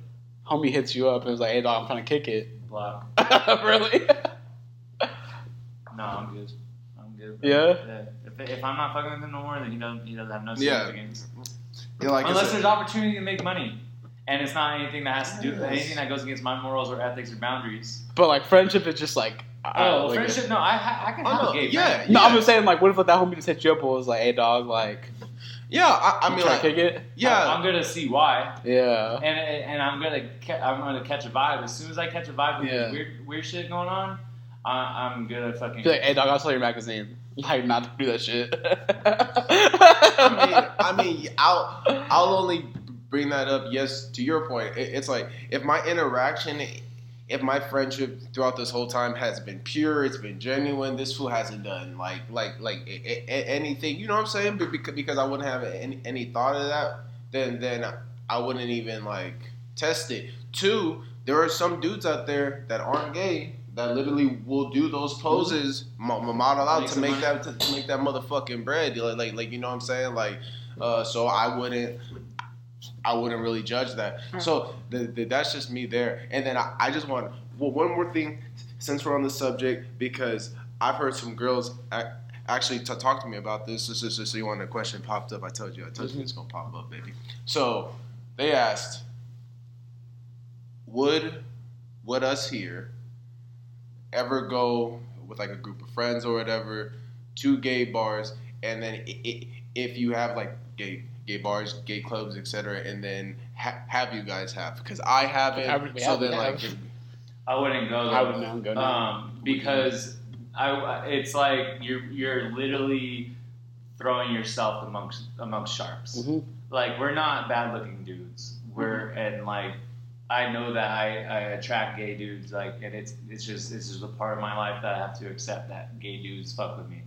homie hits you up and is like, hey dog, I'm trying to kick it. Block. really? No, I'm good. I'm good. bro. Yeah? If, if I'm not fucking with him no more, then he doesn't he doesn't have no Yeah. significance. You're like, Unless it's there's opportunity to make money, and it's not anything that has to do Yes. anything that goes against my morals or ethics or boundaries. But like friendship is just like, I Oh, don't like friendship? No, I ha- I can Oh, have no, a gay yeah, friend. No, I'm just saying like, what if like, that homie just hit you up and was like, hey dog, like, yeah, I, I mean, like, kick it? yeah. I, am gonna see why, Yeah. and and I'm gonna ca- I'm gonna catch a vibe. As soon as I catch a vibe with Yeah. weird weird shit going on, I, I'm gonna fucking. Be like, hey dog, I'll sell your magazine. Like, not to do that shit. I mean, I mean, I'll I'll only bring that up. Yes, to your point, it, it's like if my interaction, if my friendship throughout this whole time has been pure, it's been genuine. This fool hasn't done like like like anything. You know what I'm saying? Be- Because because I wouldn't have any, any thought of that. Then then I wouldn't even like test it. Two, there are some dudes out there that aren't gay. That literally will do those poses, mo- mo- model out Make to make money. that to, to make that motherfucking bread. Like, like, like, you know what I'm saying? Like, uh, so I wouldn't, I wouldn't really judge that. So the, the, that's just me there. And then I, I just want well one more thing, since we're on the subject, because I've heard some girls ac- actually t- talk to me about this. This is just so you want a question popped up. I told you, I told you it's gonna pop up, baby. So they asked, would would us here ever go with like a group of friends or whatever to gay bars, and then i- i- if you have like gay gay bars, gay clubs, etc., and then ha- have you guys have? Because I haven't. I so have, then like have. i wouldn't go. Though. I would not go now. um, because I, it's like you're you're literally throwing yourself amongst amongst sharks. Mhm. Like we're not bad looking dudes. We're and like I know that I, I attract gay dudes. Like and it's it's just it's just a part of my life that I have to accept that gay dudes fuck with me.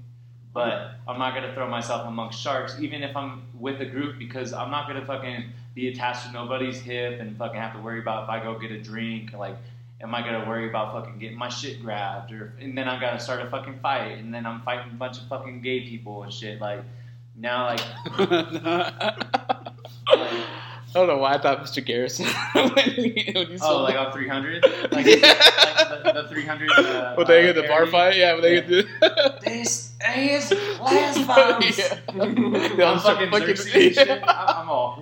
But I'm not gonna throw myself amongst sharks, even if I'm with a group, because I'm not gonna fucking be attached to nobody's hip and fucking have to worry about if I go get a drink. Like, am I gonna worry about fucking getting my shit grabbed, or and then I gotta start a fucking fight, and then I'm fighting a bunch of fucking gay people and shit. Like, now like I don't know why I thought Mr. Garrison when he, when he oh saw like that. on 300, like, like Yeah. the, the 300. Uh, When they uh, get the bar fight, yeah, when they Yeah. get the This is lesbos. yeah. I'm fucking Xerxes and shit. I- I'm all.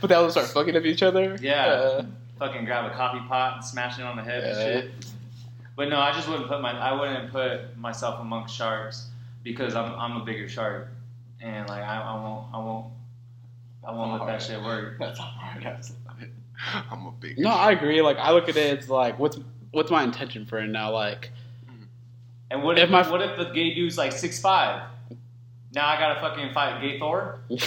But they all start fucking at each other. Yeah. fucking grab a coffee pot and smash it on the head and shit. But no, I just wouldn't put my I wouldn't put myself amongst sharks because I'm I'm a bigger shark and like I, I won't I won't I won't let that shit work. That's a hard ass. I'm a big. No, I agree. Like I look at it, it's like, what's what's my intention for it now? Like, And what if, If my- what if the gay dude's like six five? Now I gotta fucking fight gay Thor, You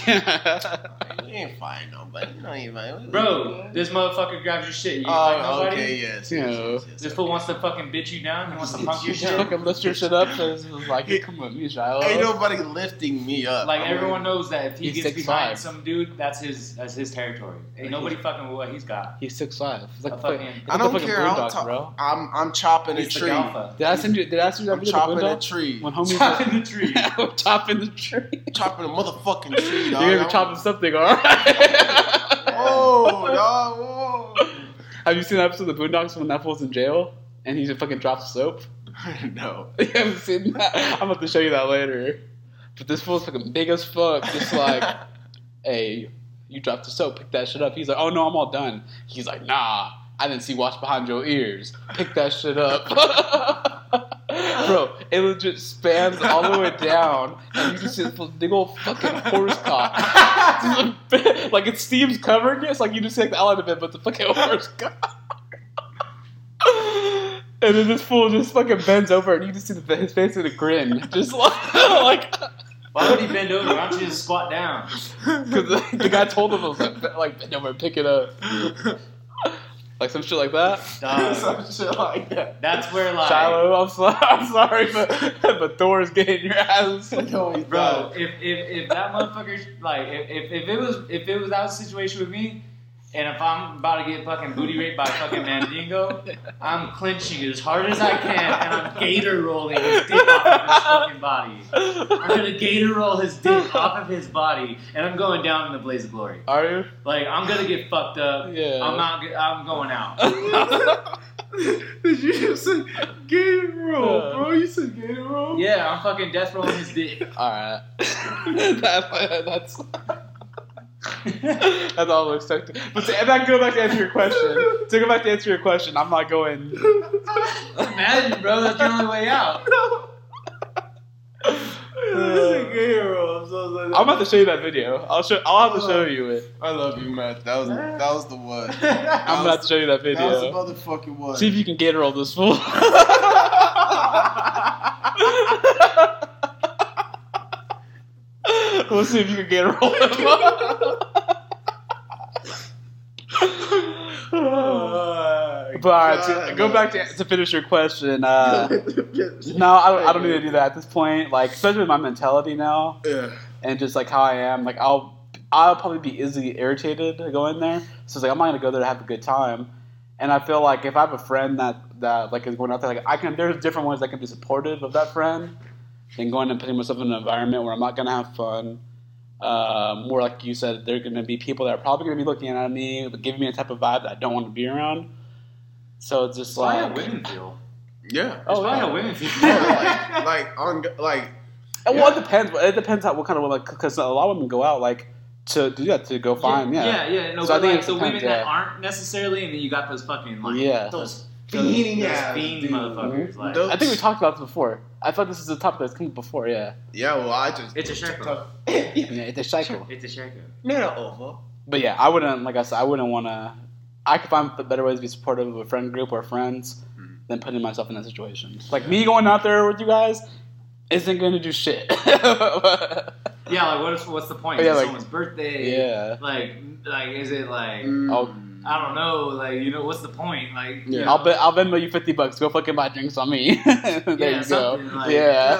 ain't fighting nobody. You know you ain't. bro. This motherfucker grabs your shit. You ain't fight Oh, nobody. okay, yes. You yes, yes, yes, This okay. fool wants to fucking bitch you down. He wants to punk your shit. fucking lift your shit up. So it's like, hey, come with me, child. Ain't nobody lifting me up. Like I'm everyone knows that if he gets 6'5". behind some dude, that's his that's his territory. Ain't nobody fucking with what he's got. He's six five. He's like A fucking- fucking, I don't fucking care how Boondocks, tall. bro. I'm I'm chopping a He's the tree. alpha. Did I send you? Did I send you that I'm video? chopping a tree. When homies Chopping the tree. Chopping the tree. chopping a motherfucking tree, dog. You're gonna be chopping something, alright? dog, whoa. Have you seen the episode of the Boondocks when that fool's in jail and he just fucking drops soap? no. You haven't seen that? I'm about to show you that later. But this fool's fucking big as fuck, just like, hey, you dropped the soap, pick that shit up. He's like, oh no, I'm all done. He's like, nah, I didn't see watch behind your ears. Pick that shit up. Bro, it legit spans all the way down, and you just see this big old fucking horse cock. like it's Steve's covering it, it's like you just see like the outline of it, but the fucking horse cock. And then this fool just fucking bends over, and you just see the, his face in a grin, just like, like Why would he bend over? Why don't you just squat down? because the, the guy told him, like, like bend over and pick it up, like some shit like that. Dog, Some shit like that. that's where like, Shiloh, I'm sorry, I'm sorry, but but Thor's getting your ass. No, bro, if, if if that motherfucker like if, if, if it was if it was that situation with me, and if I'm about to get fucking booty raped by fucking Mandingo, I'm clenching as hard as I can and I'm gator rolling his dick off of his fucking body. I'm gonna gator roll his dick off of his body and I'm going down in the blaze of glory. Are you? Like I'm gonna get fucked up. Yeah. I'm not. g- I'm going out. Did you just say gator roll, Uh. bro? You said gator roll? Yeah, I'm fucking death rolling his dick. All right. that, that's that's all I'm expecting. But to, if I go back to answer your question, to go back to answer your question, I'm not going. Imagine, bro. That's the only way out. gator roll. I'm. I'm about to show you that video. I'll show. I'll have to show you it. I love you, Matt. That was that was the one. I'm about to show you that video. That was the video. motherfucking one. See if you can get her roll this fool. we'll see if you can gator roll him. But right, to, go back to, to finish your question. Uh, no, I don't, I don't need to do that at this point. Like, especially with my mentality now Yeah. and just like how I am, like I'll I'll probably be easily irritated to go in there. So it's like I'm not gonna go there to have a good time. And I feel like if I have a friend that that like is going out there, like I can there's different ways I can be supportive of that friend than going and putting myself in an environment where I'm not gonna have fun. Um, more like you said, they're gonna be people that are probably gonna be looking at me, giving me a type of vibe that I don't want to be around. So it's just Why how like, women feel? Yeah. oh Why yeah. how women feel? like, like on like Well, Yeah. it depends. It depends on what kind of women, because a lot of women go out like to do that to go find. Yeah, yeah, yeah. No, So I but think like it the women depends, that aren't necessarily, and then you got those fucking like Yeah. those Fiending those ass fiend motherfuckers. Like I think we talked about this before. I thought this is a topic that's come up before. Yeah, yeah. Well, I just it's a circle. yeah, it's a cycle. It's a circle. not over. But yeah, I wouldn't like I said. I wouldn't want to. I could find better ways to be supportive of a friend group or friends Mhm. than putting myself in that situation. Like me going out there with you guys isn't going to do shit. Yeah, like what is what's the point? Yeah, is it like- someone's birthday? yeah. Like like is it like Oh. I don't know, like you know what's the point? Like you Yeah. know, I'll bet I'll Venmo you fifty bucks. Go fucking buy drinks on me. there Yeah, you go. like- yeah.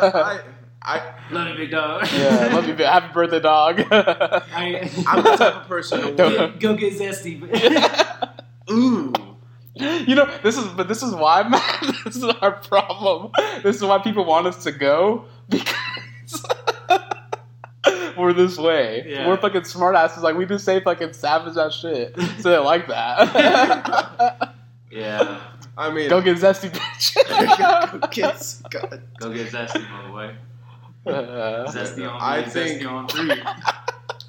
I, I love you, big dog. Yeah, love you. Big. Happy birthday, dog. I, I'm the type of person who Don't- go get zesty. ooh. you know, this is but this is why, man. This is our problem. This is why people want us to go because we're this way. Yeah. We're fucking smartasses. Like we just say fucking savage ass shit, so they like that. yeah, I mean, Go get zesty, bitch. kids. God. go get zesty, my boy. Uh, Zesty on I three, think- zesty on three.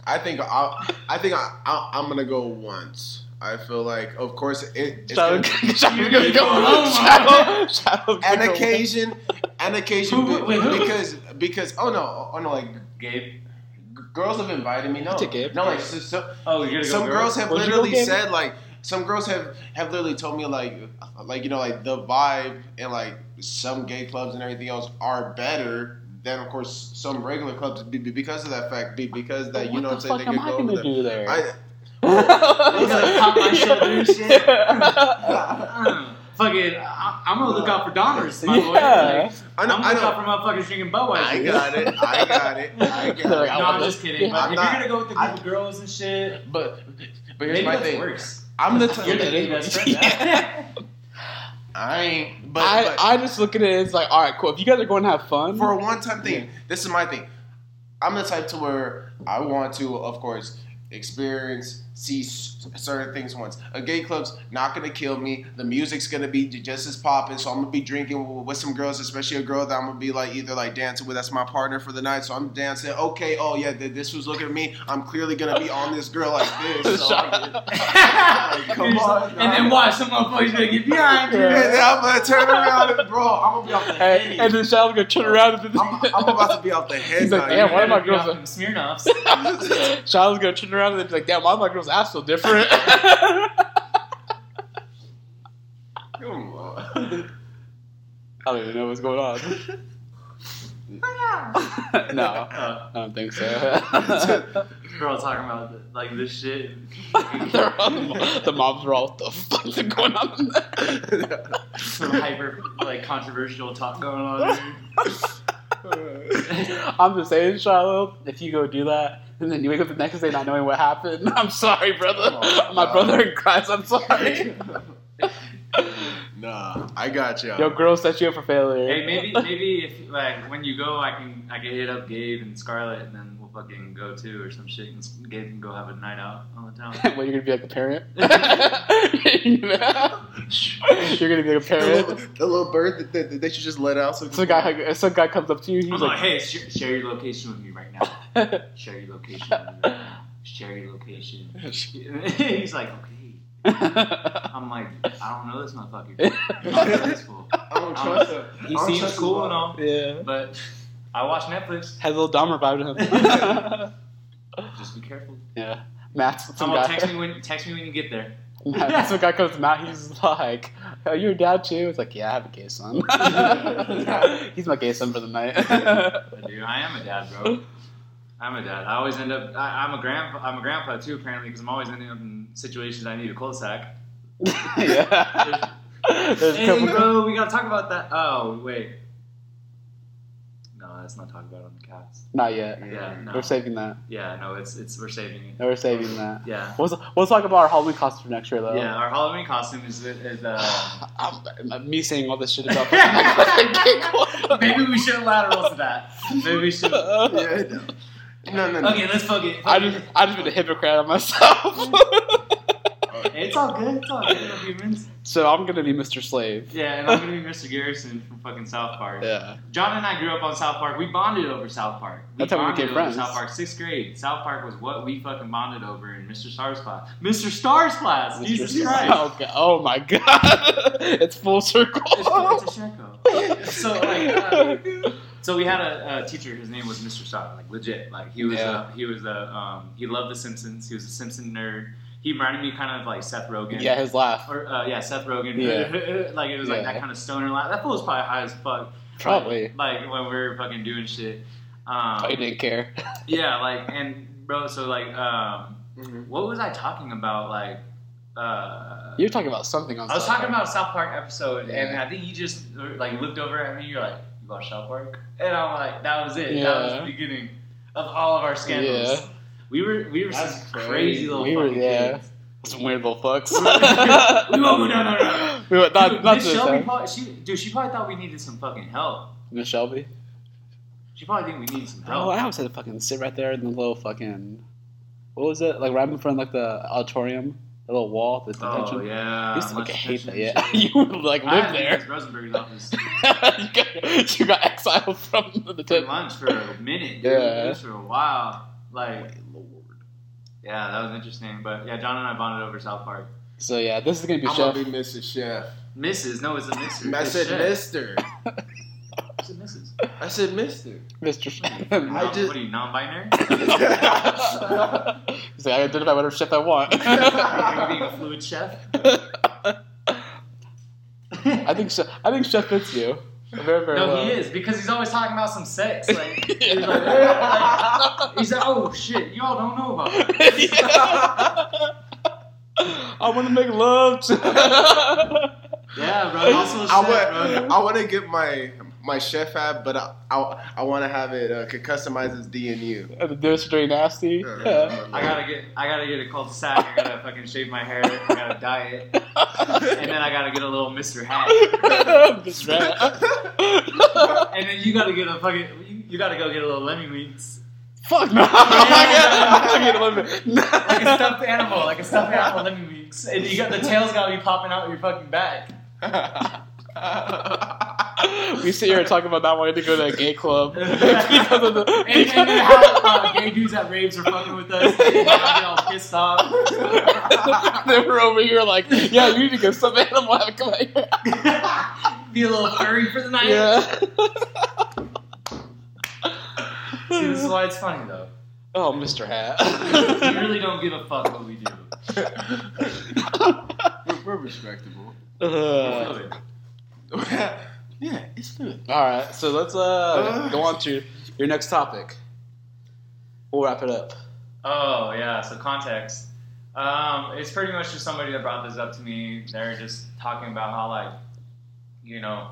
I think I, I think I, I, I'm gonna go once. I feel like, of course, it, it's Shadow, gonna, Shadow's You're gonna gonna go. go alone, Shadow, an occasion, an occasion, Who- wait, who? because because oh no, oh no, like Gabe. G- girls have invited me. No, Take no, like so, so, Oh, you're some go girls have Where'd you go, literally said like some girls have have literally told me like like you know like the vibe and like some gay clubs and everything else are better than of course some regular clubs be- be- because of that fact because that you know what I'm saying fuck they am could I go gonna over there. do there? I, You gonna pop my shoulder shit? Uh, fucking, I, I'm gonna look out for Donners, my boy. Yeah. Like, I know, I'm I gonna look out know. for motherfuckers drinking Budweiser. I got it. I got it. I got it. No, I I'm just kidding. But I'm if not- you're gonna go with the I- group of girls and shit, But but here's maybe my that's thing. worse. I'm the type. You're type. the gay best worse. friend. I ain't. But, I, but I just look at it as like, all right, cool. If you guys are going to have fun, for a one time thing, this is my thing. I'm the type to where I want to, of course, experience see certain things once. A gay club's not gonna kill me. The music's gonna be just as popping. So I'm gonna be drinking with some girls, especially a girl that I'm gonna be like either like dancing with. That's my partner for the night. So I'm dancing. Okay, oh yeah, this was looking at me. I'm clearly gonna be on this girl like this. So I'm, come on, and then watch some motherfuckers gonna get behind you. and then I'm gonna turn around and bro, I'm gonna be off the head. And then Shallow's gonna turn around and I'm, I'm about to be off the head. He's like, "Damn, why am I You're girls- gonna be off them Smirnoffs. Shallow's gonna turn around and be like, damn, why my girl's ass so different? Come on. I don't even know what's going on. no, Uh, I don't think so. we're all talking about the, like this shit. All, the moms are all, the fuck is going on? Some hyper like controversial talk going on. Here. I'm just saying, Charlotte, if you go do that and then you wake up the next day not knowing what happened, I'm sorry, brother. Oh, My no. brother in Christ, I'm sorry. nah, I got you. Yo, girl set you up for failure. Hey, maybe maybe if like when you go, I can I can hit up Gabe and Scarlett, and then we'll fucking go too or some shit, and Gabe can go have a night out on the town. what, you're gonna be like a parent? you're gonna be like a the, parent? little, the little bird that, that, that they should just let out. So Some guy, some guy comes up to you. He's I'm like, like, hey, sh- share your location with me right now. Share your location. With me. Share your location. He's like, okay. I'm like, I don't know this motherfucker. I don't know this fool. I don't trust him. He I don't seems trust cool and all, yeah, but I watch Netflix. has a little Dahmer about him. Just be careful. yeah, Matt's some Someone guy. text me when text me when you get there. Matt, some guy comes to Matt. He's like, "Are you a dad too?" It's like, "Yeah, I have a gay son. he's my gay son for the night." Dude, I am a dad, bro. I'm a dad. I always end up. I, I'm a grandpa. I'm a grandpa too, apparently, because I'm always ending up in situations I need a cul-de-sac. yeah. There's a Hey, couple- bro, we gotta talk about that. Oh, wait. No, let's not talk about it on the cast. Not yet. Yeah, no. We're saving that. Yeah, no, it's it's we're saving it. No, we're saving that. Yeah. We'll, let's talk about our Halloween costume next year, though. Yeah, our Halloween costume is is uh. I'm, me saying all this shit about. Maybe we should lateral to that. Maybe we should. Yeah, no. No, no, no. Okay, let's fuck it. I Fuck just, I just been a hypocrite on myself. it. It's all good. It's all good. We're humans. so I'm gonna be Mr. Slave. Yeah, and I'm gonna be Mr. Garrison from fucking South Park. Yeah. John and I grew up on South Park. We bonded over South Park. We That's how we bonded became over friends. South Park, sixth grade. South Park was what we fucking bonded over in Mr. Stars class. Mr. Stars class. Mr. Jesus Slave. Christ. Oh, God. oh my god! it's full circle. It's, it's a Shreko. So like, uh, so we had a, a teacher. His name was Mr. Star. Like legit. Like he was. Yeah. A, he was a. Um, he loved The Simpsons. He was a Simpson nerd. He reminded me kind of like Seth Rogen. yeah, his laugh. Or uh, yeah, Seth Rogen. Yeah. like it was like Yeah. that kind of stoner laugh. That fool was probably high as fuck. Probably. Like, like when we were fucking doing shit. Um, I didn't care. yeah, like and bro, so like, um, Mhm. what was I talking about? Like, uh, You're talking about something on. I was South talking Park. about South Park episode, and I think you just like looked over at me. You're like, "You watch South Park?" And I'm like, "That was it. That was the beginning of all of our scandals." Yeah. We were we were That's some crazy. crazy little We were- yeah. kids. Some weird little fucks. we won't go down that road. We went, not, Dude, not Miss this Shelby, probably, she, dude, she probably thought we needed some fucking help. Miss Shelby. She probably think we need some Bro, help. I always had to fucking sit right there in the little fucking. What was it? Like right in front of like the auditorium, the little wall, the oh, detention. oh yeah, I used to much fucking hate that. Yeah, you would like shit. I live had there. use Rosenberg's office you, got, you got exiled from the for detention. lunch for a minute. Dude. Yeah. For a while. Like, lord yeah, that was interesting. But yeah, John and I bonded over South Park. So yeah, this is gonna be I'm chef. gonna be Mr. Chef. Mrs. No, it's a Mr. I It's said chef. Mister. It's a Mrs. I said Mister. Mr. Chef. Non- just- What are you, non-binary? He's like, I identify whatever chef I want. are you being a fluid chef? I think chef, I think chef fits you. Very, very No, well. he is because he's always talking about some sex. Like, he's, like, like- he's like, oh shit, y'all don't know about that. I want to make love. to- Yeah, bro. Also, I chef, want, bro. I want to get my my chef hat, but I I, I want to have it uh, customized as D and U. And the nurse very nasty. Yeah. I gotta get, I gotta get a cul-de-sac. I gotta fucking shave my hair. I gotta dye it, and then I gotta get a little Mister hat. Just rat. And then you gotta get a fucking, you, you gotta go get a little Lemmiwinks. Fuck no! I'm not gonna like a stuffed animal, like a stuffed animal Lemmiwinks, and you got the tail's gotta be popping out of your fucking back. We sit here and talk about not wanting to go to a gay club because of the. And, and then how uh, gay dudes at raves are fucking with us, and they get all pissed off. they were over here like, yeah, you need to get some animal have come out here. Be a little furry for the night. Yeah. See, this is why it's funny though. oh, Mr. Hat. We really don't give a fuck what we do. we're, we're respectable. Uh, Fluid. Yeah, it's fluid. all right, so let's uh, go on to your next topic. We'll wrap it up. Oh yeah, so context. Um, it's pretty much just somebody that brought this up to me. They're just talking about how like, you know,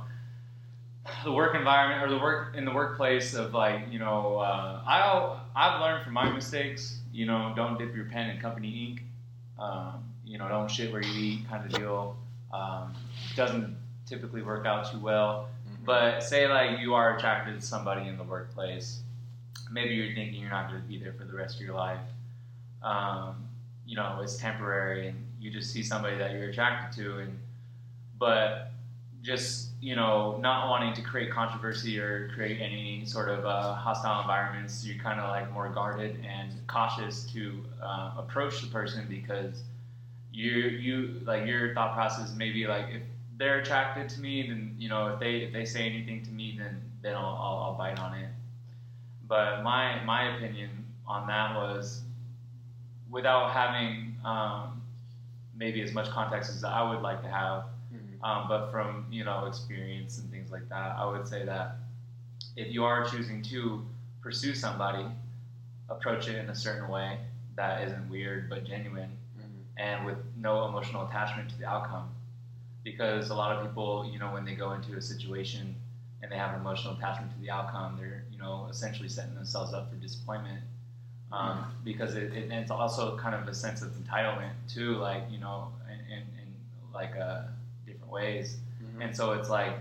the work environment or the work in the workplace of like, you know, uh, I I've learned from my mistakes. You know, don't dip your pen in company ink. Um, you know, don't shit where you eat, kind of deal. Um, doesn't typically work out too well. But say like you are attracted to somebody in the workplace, maybe you're thinking you're not going to be there for the rest of your life. Um, you know, it's temporary, and you just see somebody that you're attracted to, and but just you know, not wanting to create controversy or create any sort of uh, hostile environments, you're kind of like more guarded and cautious to uh, approach the person because you you like your thought process maybe like if they're attracted to me, then you know if they if they say anything to me, then then I'll, I'll, I'll bite on it. But my my opinion on that was, without having um, maybe as much context as I would like to have, um, but from you know experience and things like that, I would say that if you are choosing to pursue somebody, approach it in a certain way that isn't weird but genuine, and with no emotional attachment to the outcome. Because a lot of people, you know, when they go into a situation and they have an emotional attachment to the outcome, they're you know essentially setting themselves up for disappointment. Um, because it, it, it's also kind of a sense of entitlement too, like you know, in, in, in like uh, different ways. And so it's like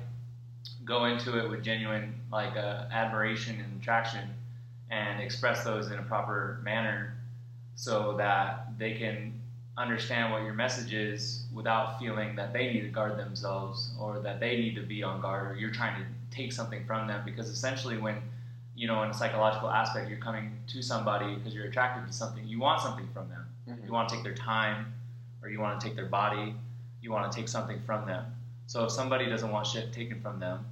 go into it with genuine like uh, admiration and attraction, and express those in a proper manner, so that they can understand what your message is without feeling that they need to guard themselves or that they need to be on guard or you're trying to take something from them. Because essentially, when you know, in a psychological aspect, you're coming to somebody because you're attracted to something. You want something from them. Mm-hmm. You want to take their time, or you want to take their body. You want to take something from them. So if somebody doesn't want shit taken from them,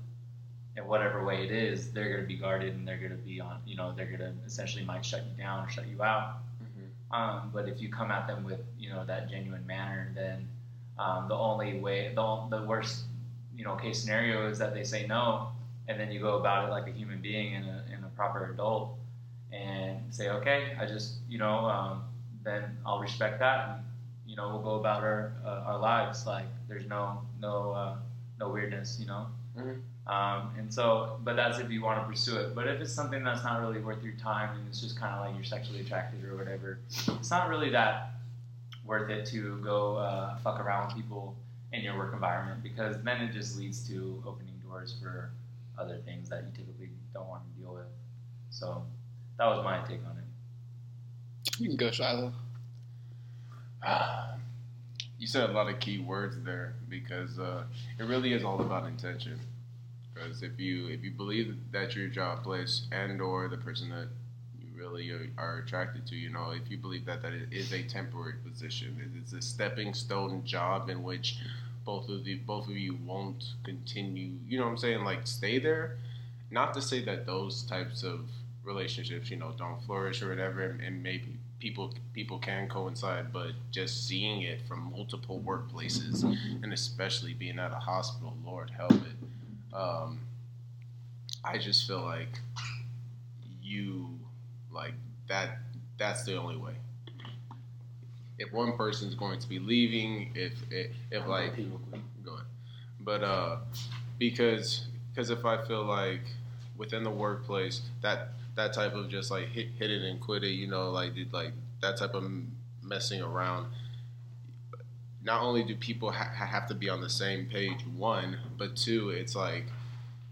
in whatever way it is, they're going to be guarded and they're going to be on. You know, they're going to essentially might shut you down or shut you out. Um, but if you come at them with you know that genuine manner, then um, the only way, the, the worst you know case scenario is that they say no, and then you go about it like a human being and a, a proper adult, and say okay, I just you know um, then I'll respect that, and you know we'll go about our uh, our lives like there's no no uh, no weirdness, you know. Mhm. Um, and so, but that's if you want to pursue it. But if it's something that's not really worth your time and it's just kind of like you're sexually attracted or whatever, it's not really that worth it to go uh, fuck around with people in your work environment because then it just leads to opening doors for other things that you typically don't want to deal with. So that was my take on it. You can go, Shiloh. You said a lot of key words there because uh, it really is all about intention. Because if you if you believe that your job place and or the person that you really are, are attracted to, you know, if you believe that that is a temporary position, it is a stepping stone job in which both of you both of you won't continue. You know what I'm saying? Like stay there. Not to say that those types of relationships, you know, don't flourish or whatever, and, and maybe people people can coincide, but just seeing it from multiple workplaces, and especially being at a hospital, Lord help it. Um, I just feel like you like that. That's the only way. If one person's going to be leaving, if if, if like go ahead, but uh, because because if I feel like within the workplace that that type of just like hit, hit it and quit it, you know, like did like that type of messing around. Not only do people ha- have to be on the same page, one, but two, it's like,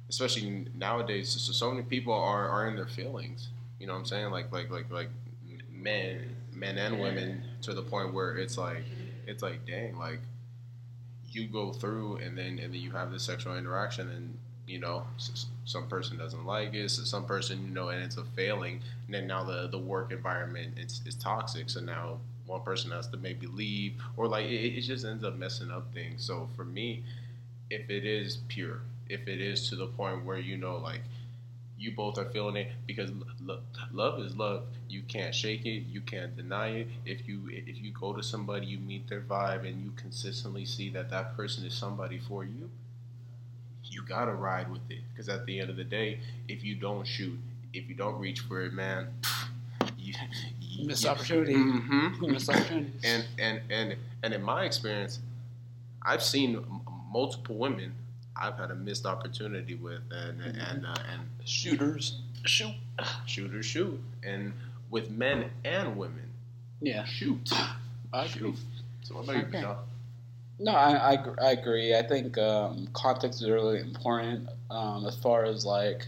especially nowadays, so, so many people are, are in their feelings. You know what I'm saying? Like like like like men, men and women to the point where it's like it's like dang, like you go through and then and then you have this sexual interaction and you know some person doesn't like it, so some person you know and it's a failing, and then now the the work environment is, is toxic, so now one person has to maybe leave or like it, it just ends up messing up things. So for me, if it is pure, if it is to the point where you know like you both are feeling it because lo- love is love. You can't shake it. You can't deny it. If you if you go to somebody, you meet their vibe, and you consistently see that that person is somebody for you. You gotta ride with it because at the end of the day, if you don't shoot, if you don't reach for it, man, you Missed opportunity. hmm Missed opportunities. and and and and in my experience, I've seen multiple women I've had a missed opportunity with, and and uh, and shooters shoot. shooters shoot, and with men and women Yeah, shoot. I agree. Shoot. So what about you, Okay. Michelle? No, I, I, I agree. I think um, context is really important um, as far as like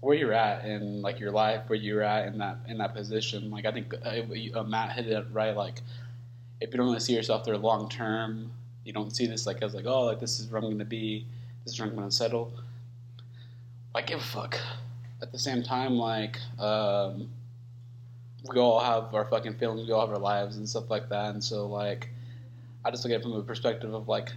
where you're at in like your life, where you're at in that in that position. Like I think uh, uh, Matt hit it right. Like if you don't really see yourself there long term, you don't see this like as like oh like this is where I'm gonna be, this is where I'm gonna settle. I give a fuck. At the same time, like um, we all have our fucking feelings, we all have our lives and stuff like that, and so like. I just look at it from a perspective of like,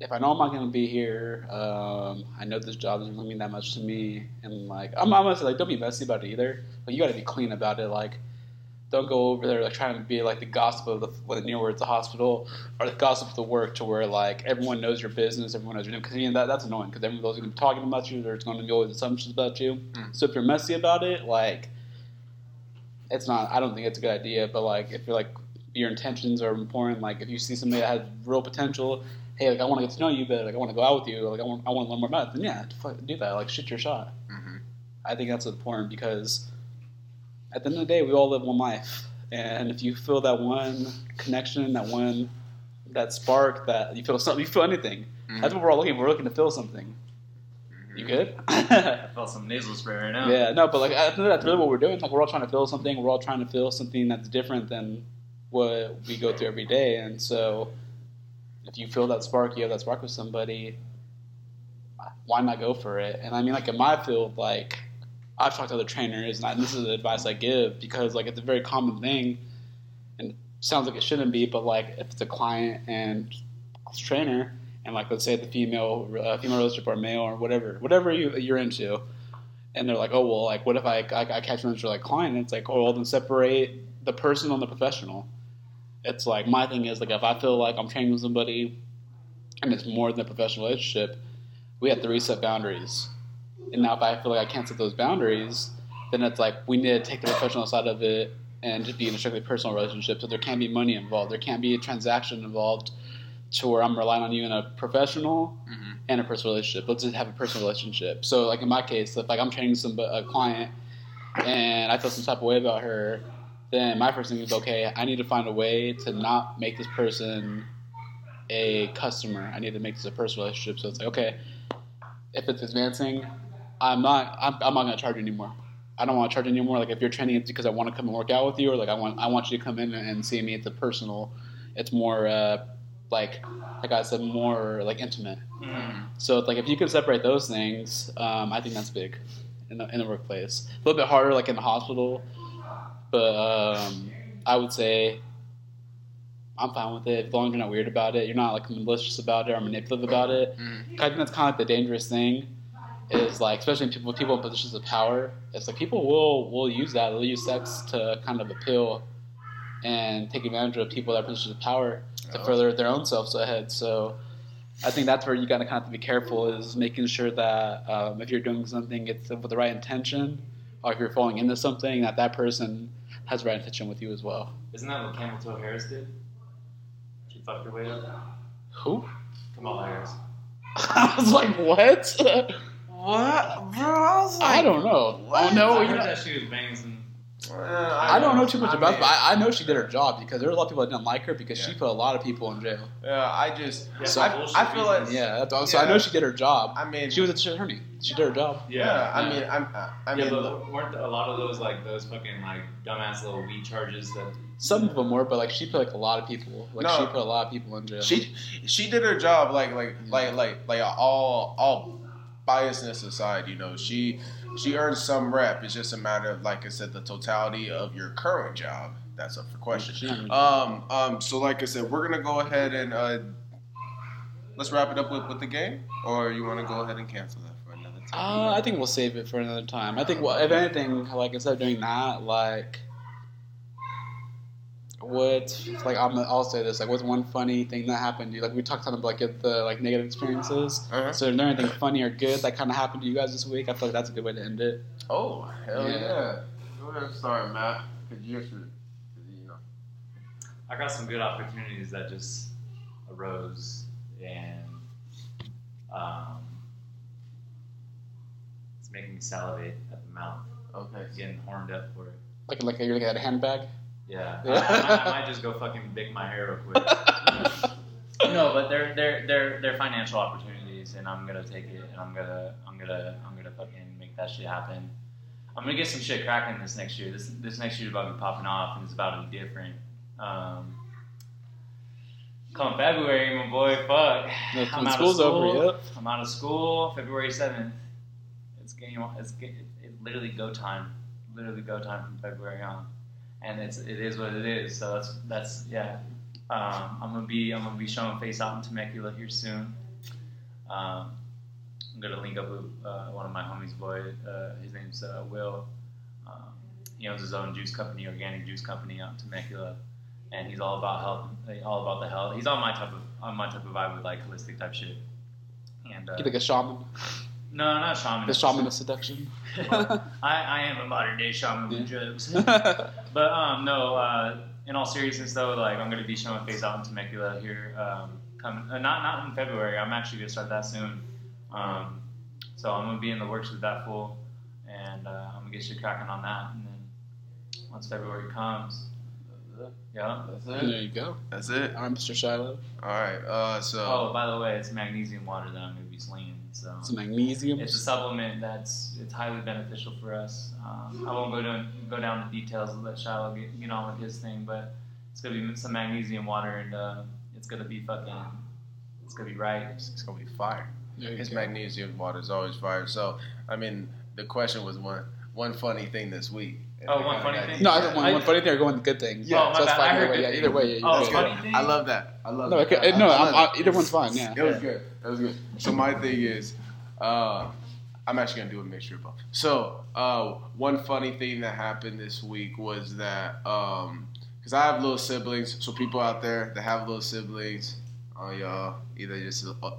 if I know I'm not going to be here, um, I know this job doesn't mean that much to me, and like, I'm, I'm gonna say like, don't be messy about it either. Like you got to be clean about it. Like, don't go over there like trying to be like the gossip of the when near where it's a hospital or the gossip of the work to where like everyone knows your business, everyone knows your name. Because you know, that, that's annoying because everyone's to be talking about you. There's going to be always assumptions about you. Mm. So if you're messy about it, like, it's not. I don't think it's a good idea. But like, if you're like your intentions are important. Like if you see somebody that has real potential, hey, like I want to get to know you, better, like I want to go out with you, like I want I want to learn more about it. Then yeah, do that. Like shoot your shot. Mm-hmm. I think that's important because at the end of the day, we all live one life, and if you feel that one connection, that one that spark, that you feel something, you feel anything. That's what we're all looking. for. We're looking to feel something. You good? I felt some nasal spray right now. Yeah, no, but like I think that's really what we're doing. Like we're all trying to feel something. We're all trying to feel something that's different than what we go through every day. And so, if you feel that spark, you have that spark with somebody. Why not go for it? And I mean, like in my field, like I've talked to other trainers, and, I, and this is the advice I give because like it's a very common thing, and sounds like it shouldn't be, but like if it's a client and trainer, and like let's say the female uh, female relationship or male or whatever whatever you you're into, and they're like, oh well, like what if I I, I catch an interest like client? And it's like, oh well, then separate the person and the professional. It's like my thing is like if I feel like I'm training somebody, and it's more than a professional relationship, we have to reset boundaries. And now if I feel like I can't set those boundaries, then it's like we need to take the professional side of it and just be in a strictly personal relationship. So there can't be money involved. There can't be a transaction involved to where I'm relying on you in a professional Mm-hmm. and a personal relationship. Let's just have a personal relationship. So, like in my case, if like I'm training some a client and I feel some type of way about her, then my first thing is okay. I need to find a way to not make this person a customer. I need to make this a personal relationship. So it's like okay, if it's advancing, I'm not. I'm, I'm not gonna charge you anymore. I don't want to charge you anymore. Like if you're training, it's because I want to come and work out with you, or like I want I want you to come in and see me. It's a personal. It's more uh, like like I said, more like intimate. Mhm. So it's like if you can separate those things, um, I think that's big in the, in the workplace. A little bit harder, like in the hospital, but um, I would say I'm fine with it as long as you're not weird about it. You're not like malicious about it or manipulative about it. Mhm. I think that's kind of like the dangerous thing. Is like especially people people in positions of power. It's like people will will use that. They'll use sex to kind of appeal and take advantage of people that are in positions of power to Oh. further their own selves ahead. So I think that's where you got to kind of be careful is making sure that um, if you're doing something, it's with the right intention, or if you're falling into something, that that person has the right intention with you as well. Isn't that what Camel Toe Harris did? She fucked her way up. Who? Kamala Harris. I was like, what? What, bro? I was like, I don't know. Oh, what? Oh no, I you heard know, that she was banging some. Uh, I don't know too much I about, mean, it, but I, I know she did her job because there were a lot of people that didn't like her because she put a lot of people in jail. Yeah, I just, Yeah, So I, I feel like. Yeah, that's all. so I know she did her job. I mean, She was a attorney. She did her job. yeah, I mean, I'm, I mean, yeah, look, but weren't a lot of those like those fucking like dumbass little weed charges that Some of them were, but like she put like a lot of people. Like No. she put a lot of people in jail. she, she did her job, like, like, like, like, like, all, all biasness aside, you know, she, she earned some rep. It's just a matter of, like I said, the totality of your current job. That's up for question. Um, um, so like I said, we're gonna go ahead and uh, let's wrap it up with, with the game, or you want to go ahead and cancel that for another time? Uh, I think we'll save it for another time. I think, well, if anything, like instead of doing that, like, what, like, I'm, I'll say this, like, what's one funny thing that happened to you? Like, we talked on like the like negative experiences. Uh-huh. So, is there anything funny or good that kind of happened to you guys this week? I feel like that's a good way to end it. Oh hell Yeah. yeah! Go ahead and start, Matt. Cause you should, you know. I got some good opportunities that just arose and um, it's making me salivate at the mouth. Okay. Getting horned up for it. Like, like you're looking at a handbag. Yeah, Yeah. I, I, might, I might just go fucking bake my hair real quick. no, but they're they're they're they're financial opportunities, and I'm gonna take it, and I'm gonna I'm gonna I'm gonna fucking make that shit happen. I'm gonna get some shit cracking this next year. This this next year is about to be popping off, and it's about to be different. Um, come February, my boy, fuck. When I'm out of school's over, yep. I'm out of school February seventh. It's game. It's, ga- it's literally go time. Literally go time from February on, and it's it is what it is. So that's that's yeah. Um, I'm gonna be I'm gonna be showing face out in Temecula here soon. Um, I'm gonna link up with uh, one of my homies, boy. Uh, his name's uh, Will. Um, he owns his own juice company, organic juice company out in Temecula, and he's all about health, all about the health. He's on my type of on my type of vibe with like holistic type shit. And uh, You like a shaman. No, not shaman. The shaman of seduction. I, I am a modern day shaman with drugs. But um, no. Uh, in all seriousness, though, like I'm gonna be showing face out in Temecula here. Um, come, uh, not not in February. I'm actually gonna start that soon. Um, so I'm gonna be in the works with that fool, and uh, I'm gonna get you cracking on that. And then once February comes, yeah. That's it. there you go. That's it. I'm Mr. Shiloh. All right. Uh, so. Oh, by the way, it's magnesium water that I'm gonna be slinging. So It's magnesium. It's a supplement that's it's highly beneficial for us. Um, I won't go down go down the details and let Shiloh get, get on with his thing, but it's gonna be some magnesium water and uh, it's gonna be fucking it's gonna be right. It's gonna be fire. His go. magnesium water is always fire. So, I mean, the question was one one funny thing this week. And Oh, we one kinda funny thing? No, I Yeah. don't want one funny thing or going good thing. Yeah. Oh, my so it's bad. fine either way. good Yeah, thing. either way. Yeah, Oh, either funny thing? I love that. I love No, that. okay, I- no, I I'm, either one's fine. Yeah. It was good. That was good. So my thing is, uh, I'm actually gonna do a mixture of both. So uh, one funny thing that happened this week was that because I have little siblings, so people out there that have little siblings, oh y'all, either just uh,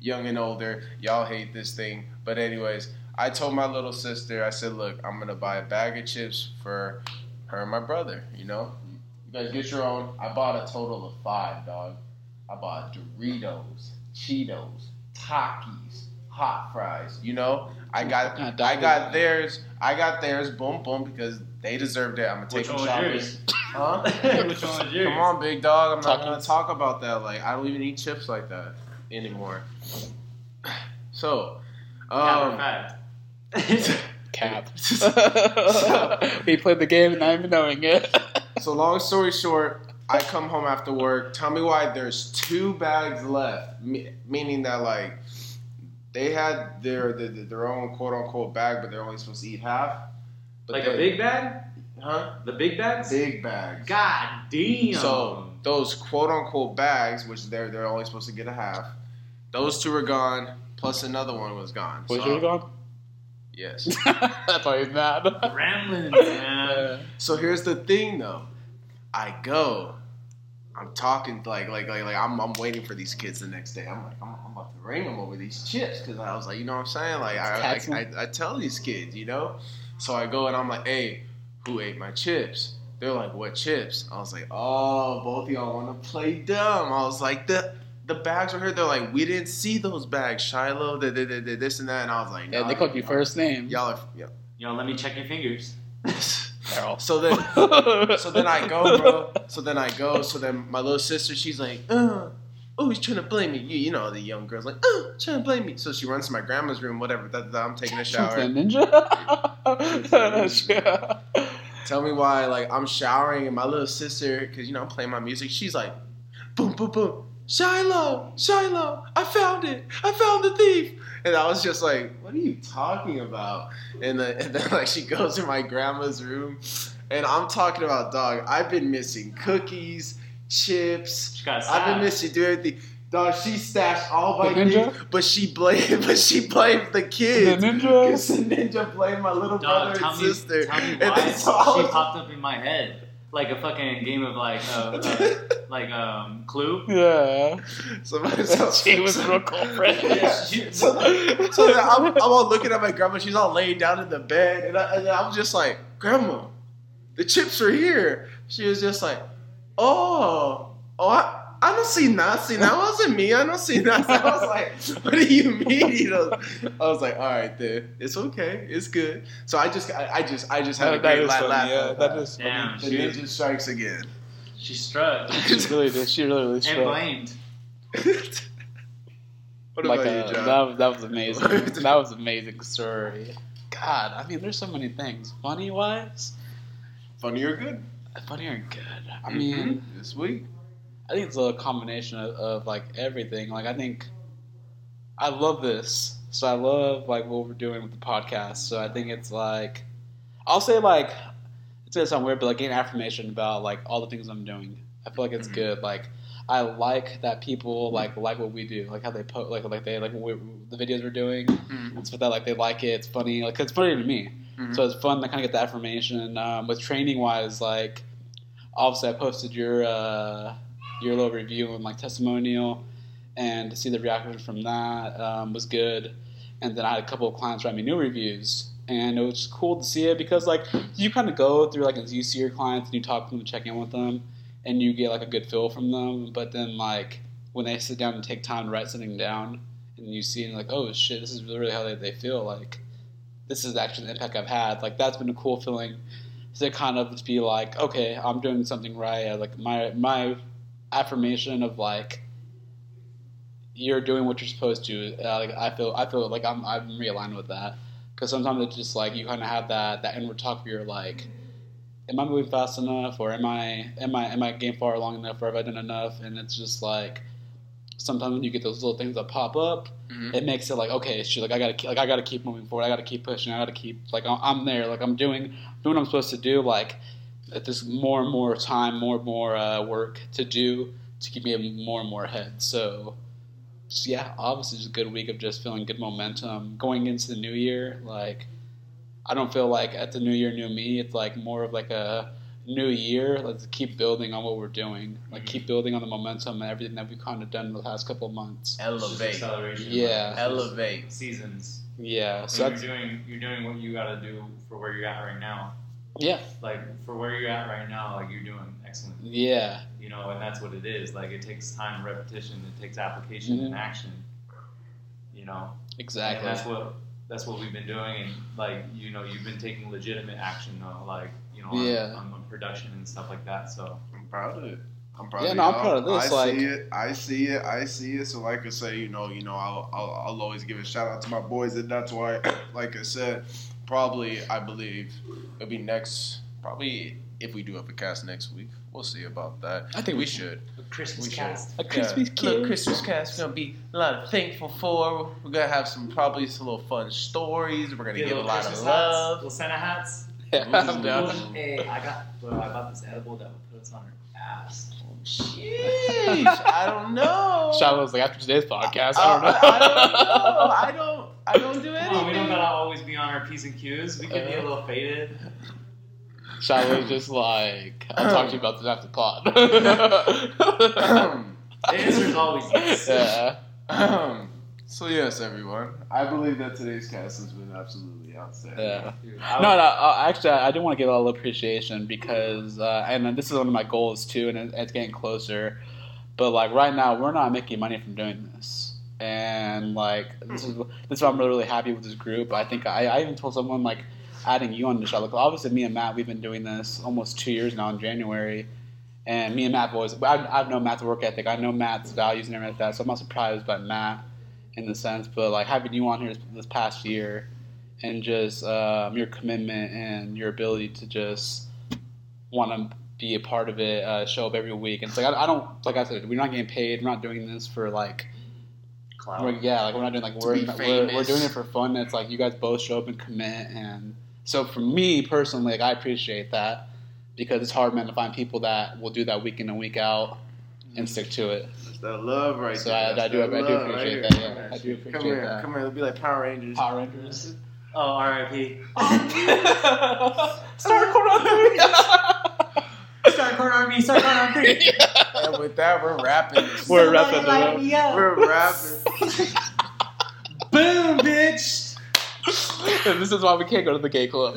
young and older, y'all hate this thing. But anyways, I told my little sister, I said, look, I'm gonna buy a bag of chips for her and my brother. You know, you guys get your own. I bought a total of five, dog. I bought Doritos, Cheetos, Takis, hot fries. You know, I got Yeah, I got theirs. I got theirs. Boom, boom, because they deserved it. I'm gonna take Which them one shopping. yours? Huh? Which one was yours? Come on, big dog. I'm not gonna talk about that. Like I don't even eat chips like that anymore. So, um, fact. Cap. he played the game and not even knowing it. so long story short, I come home after work. Tell me why there's two bags left, me- meaning that like they had their their, their own quote unquote bag, but they're only supposed to eat half. But like they- a big bag? huh? The big bags? Big bags. God damn. So those quote unquote bags, which they're they're only supposed to get a half, those two are gone. Plus another one was gone. Was So- yours gone? Yes. That's why he's mad. Ramblings, man. So here's the thing, though. I go. I'm talking like like like like I'm I'm waiting for these kids the next day. I'm like I'm, I'm about to ring them over these chips because I was like, you know what I'm saying? Like I I, I I tell these kids, you know. So I go and I'm like, hey, who ate my chips? They're like, what chips? I was like, oh, both of y'all want to play dumb. I was like, the the bags were here. They're like, we didn't see those bags, Shiloh. The, the, the, the, this and that. And I was like, Yeah, they called you first name. Y'all are, yeah. Yo, let me check your fingers. So then, so then I go, bro. So then I go. So then my little sister, she's like, uh, oh, he's trying to blame me. You, you know, the young girl's like, uh, trying to blame me. So she runs to my grandma's room, whatever. That, that I'm taking a shower. ninja. Tell me why, like, I'm showering and my little sister, because, you know, I'm playing my music. She's like, boom, boom, boom. Shiloh, Shiloh, I found it. I found the thief. And I was just like, what are you talking about? And then, uh, and then like, she goes to my grandma's room. And I'm talking about, dog, I've been missing cookies, chips. She got I've been missing doing everything. Dog, she stashed all my The ninja? things, but she blamed, but she blamed the the kids. ninja. Because the ninja blamed my little Dog, brother tell and me, sister. tell me And why that's all- she popped up in my head like a fucking game of like uh, uh, like um Clue. Yeah. so, so, she was real culprit. Yeah, so, so then I'm, I'm all looking at my grandma. She's all laying down in the bed, and, I, and I'm just like, "Grandma, the chips are here." She was just like, "Oh, oh, I, I don't see nothing. That wasn't me. I don't see nothing." I was like, "What do you mean?" You know, I was like, "All right, then it's okay. It's good." So I just, I, I just, I just had a That- that great laugh. laugh yeah, at that is Damn, The she, ninja strikes again. she struck She really did. She really, really and blamed. what like about uh, you, John? that was that was amazing. that was amazing story. God, I mean, there's so many things. Funny wise, Funny or good? funny or good. I Mhm. mean, this week. I think it's a combination of, of like everything. Like I think I love this. So I love like what we're doing with the podcast. So I think it's like I'll say like it's gonna sound weird, but like getting affirmation about like all the things I'm doing. I feel like it's Mhm. good. Like I like that people like like what we do, like how they post, like like they like what we, the videos we're doing. Mhm. It's with that like they like it. It's funny. Like 'cause it's funny to me. Mhm. So it's fun to kind of get the affirmation. Um, with training wise, like obviously I posted your uh, your little review and like testimonial, and to see the reaction from that um, was good. And then I had a couple of clients write me new reviews, and it was cool to see it because like you kind of go through like as you see your clients and you talk to them, check in with them, and you get like a good feel from them. But then like when they sit down and take time to write something down, and you see and like oh shit, this is really how they, they feel like this is actually the impact I've had. Like that's been a cool feeling to kind of be like, okay, I'm doing something right. Like my my affirmation of like you're doing what you're supposed to. Uh, like I feel I feel like I'm I'm realigned with that because sometimes it's just like you kind of have that that inward talk where you're like. Am I moving fast enough, or am I am I am I getting far along enough, or have I done enough? And it's just like sometimes when you get those little things that pop up, Mhm. it makes it like okay, shit, like I gotta keep, like I gotta keep moving forward. I gotta keep pushing. I gotta keep like I'm- I'm there. Like I'm doing doing what I'm supposed to do. Like there's more and more time, more and more uh, work to do to keep me more and more ahead. So, just, yeah, obviously it's a good week of just feeling good momentum going into the new year. Like I don't feel like at the new year, new me. It's like more of like a new year. Let's keep building on what we're doing. Like Mhm. keep building on the momentum and everything that we've kind of done in the past couple of months. Elevate. acceleration. Yeah. like, Elevate. seasons. Yeah, so So you're doing you're doing what you got to do for where you're at right now. Yeah, Like for where you're at right now, like you're doing excellent. yeah, You know, and that's what it is. Like it takes time, and repetition. It takes application and Mhm. action. You know, exactly. And that's what that's what we've been doing, and like you know, you've been taking legitimate action, though, like you know, on, Yeah. on, on production and stuff like that. So I'm proud of it. I'm proud Yeah, of no, I'm proud of this, I like- see it. I see it. I see it. So, like I say, you know, you know, I'll, I'll, I'll always give a shout out to my boys, and that's why, like I said, probably I believe it'll be next. Probably if we do have a cast next week, we'll see about that. I think we we should. A Christmas We should. cast. A Christmas yeah, little kid. Christmas cast. We're gonna be a lot of thankful for. We're gonna have some probably some little fun stories. We're gonna Get give a little lot Christmas of hats, love. little Santa hats. Yeah, I'm down. Hey, I got, bro, I bought this edible that would put us on her ass. Sheesh, I don't know. Shiloh was like after today's podcast. Uh, I don't know. I, don't know. I don't. I don't do anything. Come on, we don't always be on our p's and q's. We can be a little faded. Shiloh was just like, I'll talk to you about this after pod. The answer is always yes. yeah. Um, so yes, everyone. I believe that today's cast has been absolutely outstanding. Yeah. Dude, No, no. Uh, actually, I do want to give a little appreciation because, uh, and this is one of my goals too, and it's getting closer. But like right now, we're not making money from doing this, and like this is this is why I'm really really happy with this group. I think I, I even told someone like adding you on the show. Like, obviously, me and Matt, we've been doing this almost two years now in January. And me and Matt always, I've, I've known Matt's work ethic. I know Matt's values and everything like that. So I'm not surprised by Matt in the sense. But like having you on here this, this past year and just um, your commitment and your ability to just want to be a part of it, uh, show up every week. And it's like, I, I don't, like I said, we're not getting paid. We're not doing this for like, Cloud. we're, yeah, like we're not doing like we're, we're we're doing it for fun. It's like you guys both show up and commit, and so for me personally, like I appreciate that because it's hard, man, to find people that will do that week in and week out and stick to it. That's that love right So there. I- I do- I do love right appreciate that, yeah. I do Come appreciate here, that. come here. It'll be like Power Rangers. Power Rangers. Oh, R.I.P. Star Court on three. Star Corn Army, Star Corn on three. And with that, we're rapping. this. We're Somebody wrapping light it me up. We're rapping. Boom, bitch. And this is why we can't go to the gay club.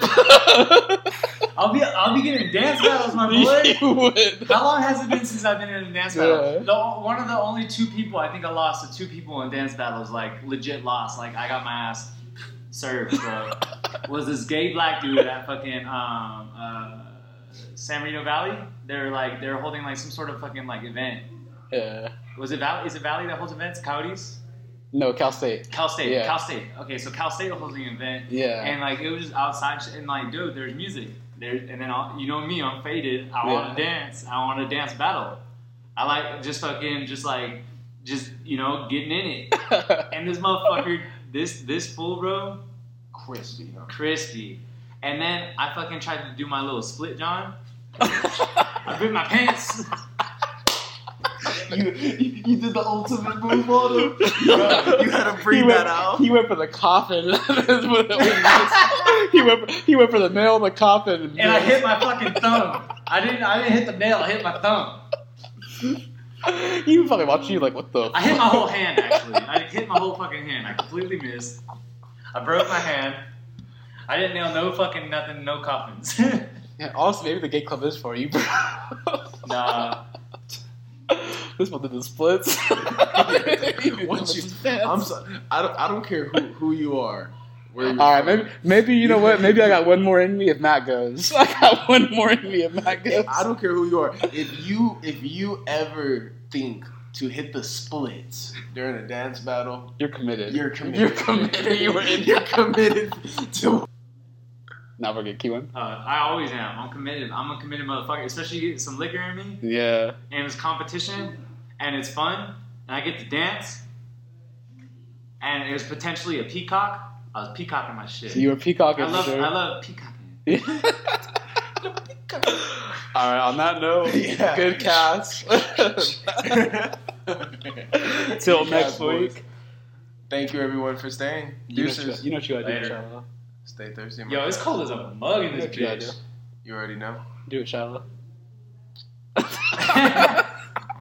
I'll be I'll be getting dance battles, my boy. you would. How long has it been since I've been in a dance battle? Yeah. The, one of the only two people I think I lost to two people in dance battles, like legit lost. Like I got my ass served, bro. was this gay black dude at fucking um, uh, San Marino Valley? They're like they're holding like some sort of fucking like event. Yeah. Was it Valley? Is it Valley that holds events? Coyotes? No, Cal State. Cal State. Yeah. Cal State. Okay, so Cal State was holding an event. Yeah. And like it was just outside, and like, dude, there's music there, and then I'll, you know me, I'm faded. I want to dance. I want to dance battle. I like just fucking, just like, just you know, getting in it. And this motherfucker, this this fool, bro, Crispy, crispy. And then I fucking tried to do my little split, John. I ripped my pants. You, you did the ultimate move on him. You had, you had to bring he that out. He went for the coffin. he went. For, he went for the nail in the coffin. And I hit my fucking thumb. I didn't. I didn't hit the nail. I hit my thumb. He fucking probably watching you like, what the? I hit my whole hand actually. I hit my whole fucking hand. I completely missed. I broke my hand. I didn't nail no fucking nothing, no coffins. Yeah, honestly, maybe the gay club is for you, bro. nah. this one did the splits. Once you, I'm so, I don't, I don't care who, who you are. Where you're All right, from. maybe maybe you know what? Maybe I got one more in me if Matt goes. I got one more in me if Matt goes. I don't care who you are. If you if you ever think to hit the splits during a dance battle, You're committed. you're committed. You're committed. You were in. You're committed to. Now we're getting Keelan. Uh, I always am. I'm committed. I'm a committed motherfucker. Especially getting some liquor in me, Yeah. and it's competition, and it's fun, and I get to dance, and it was potentially a peacock. I was peacocking my shit. You were peacocking. I love. sure. I love peacocking. All right. On that note, Yeah. good cast. Till next week. Thank you everyone for staying. You know, what you, Deuces. you know what you gotta do, Later. Shiloh. Stay thirsty. my Yo, it's cold as a mug in this what you bitch. You already know. do. Do it, Shiloh.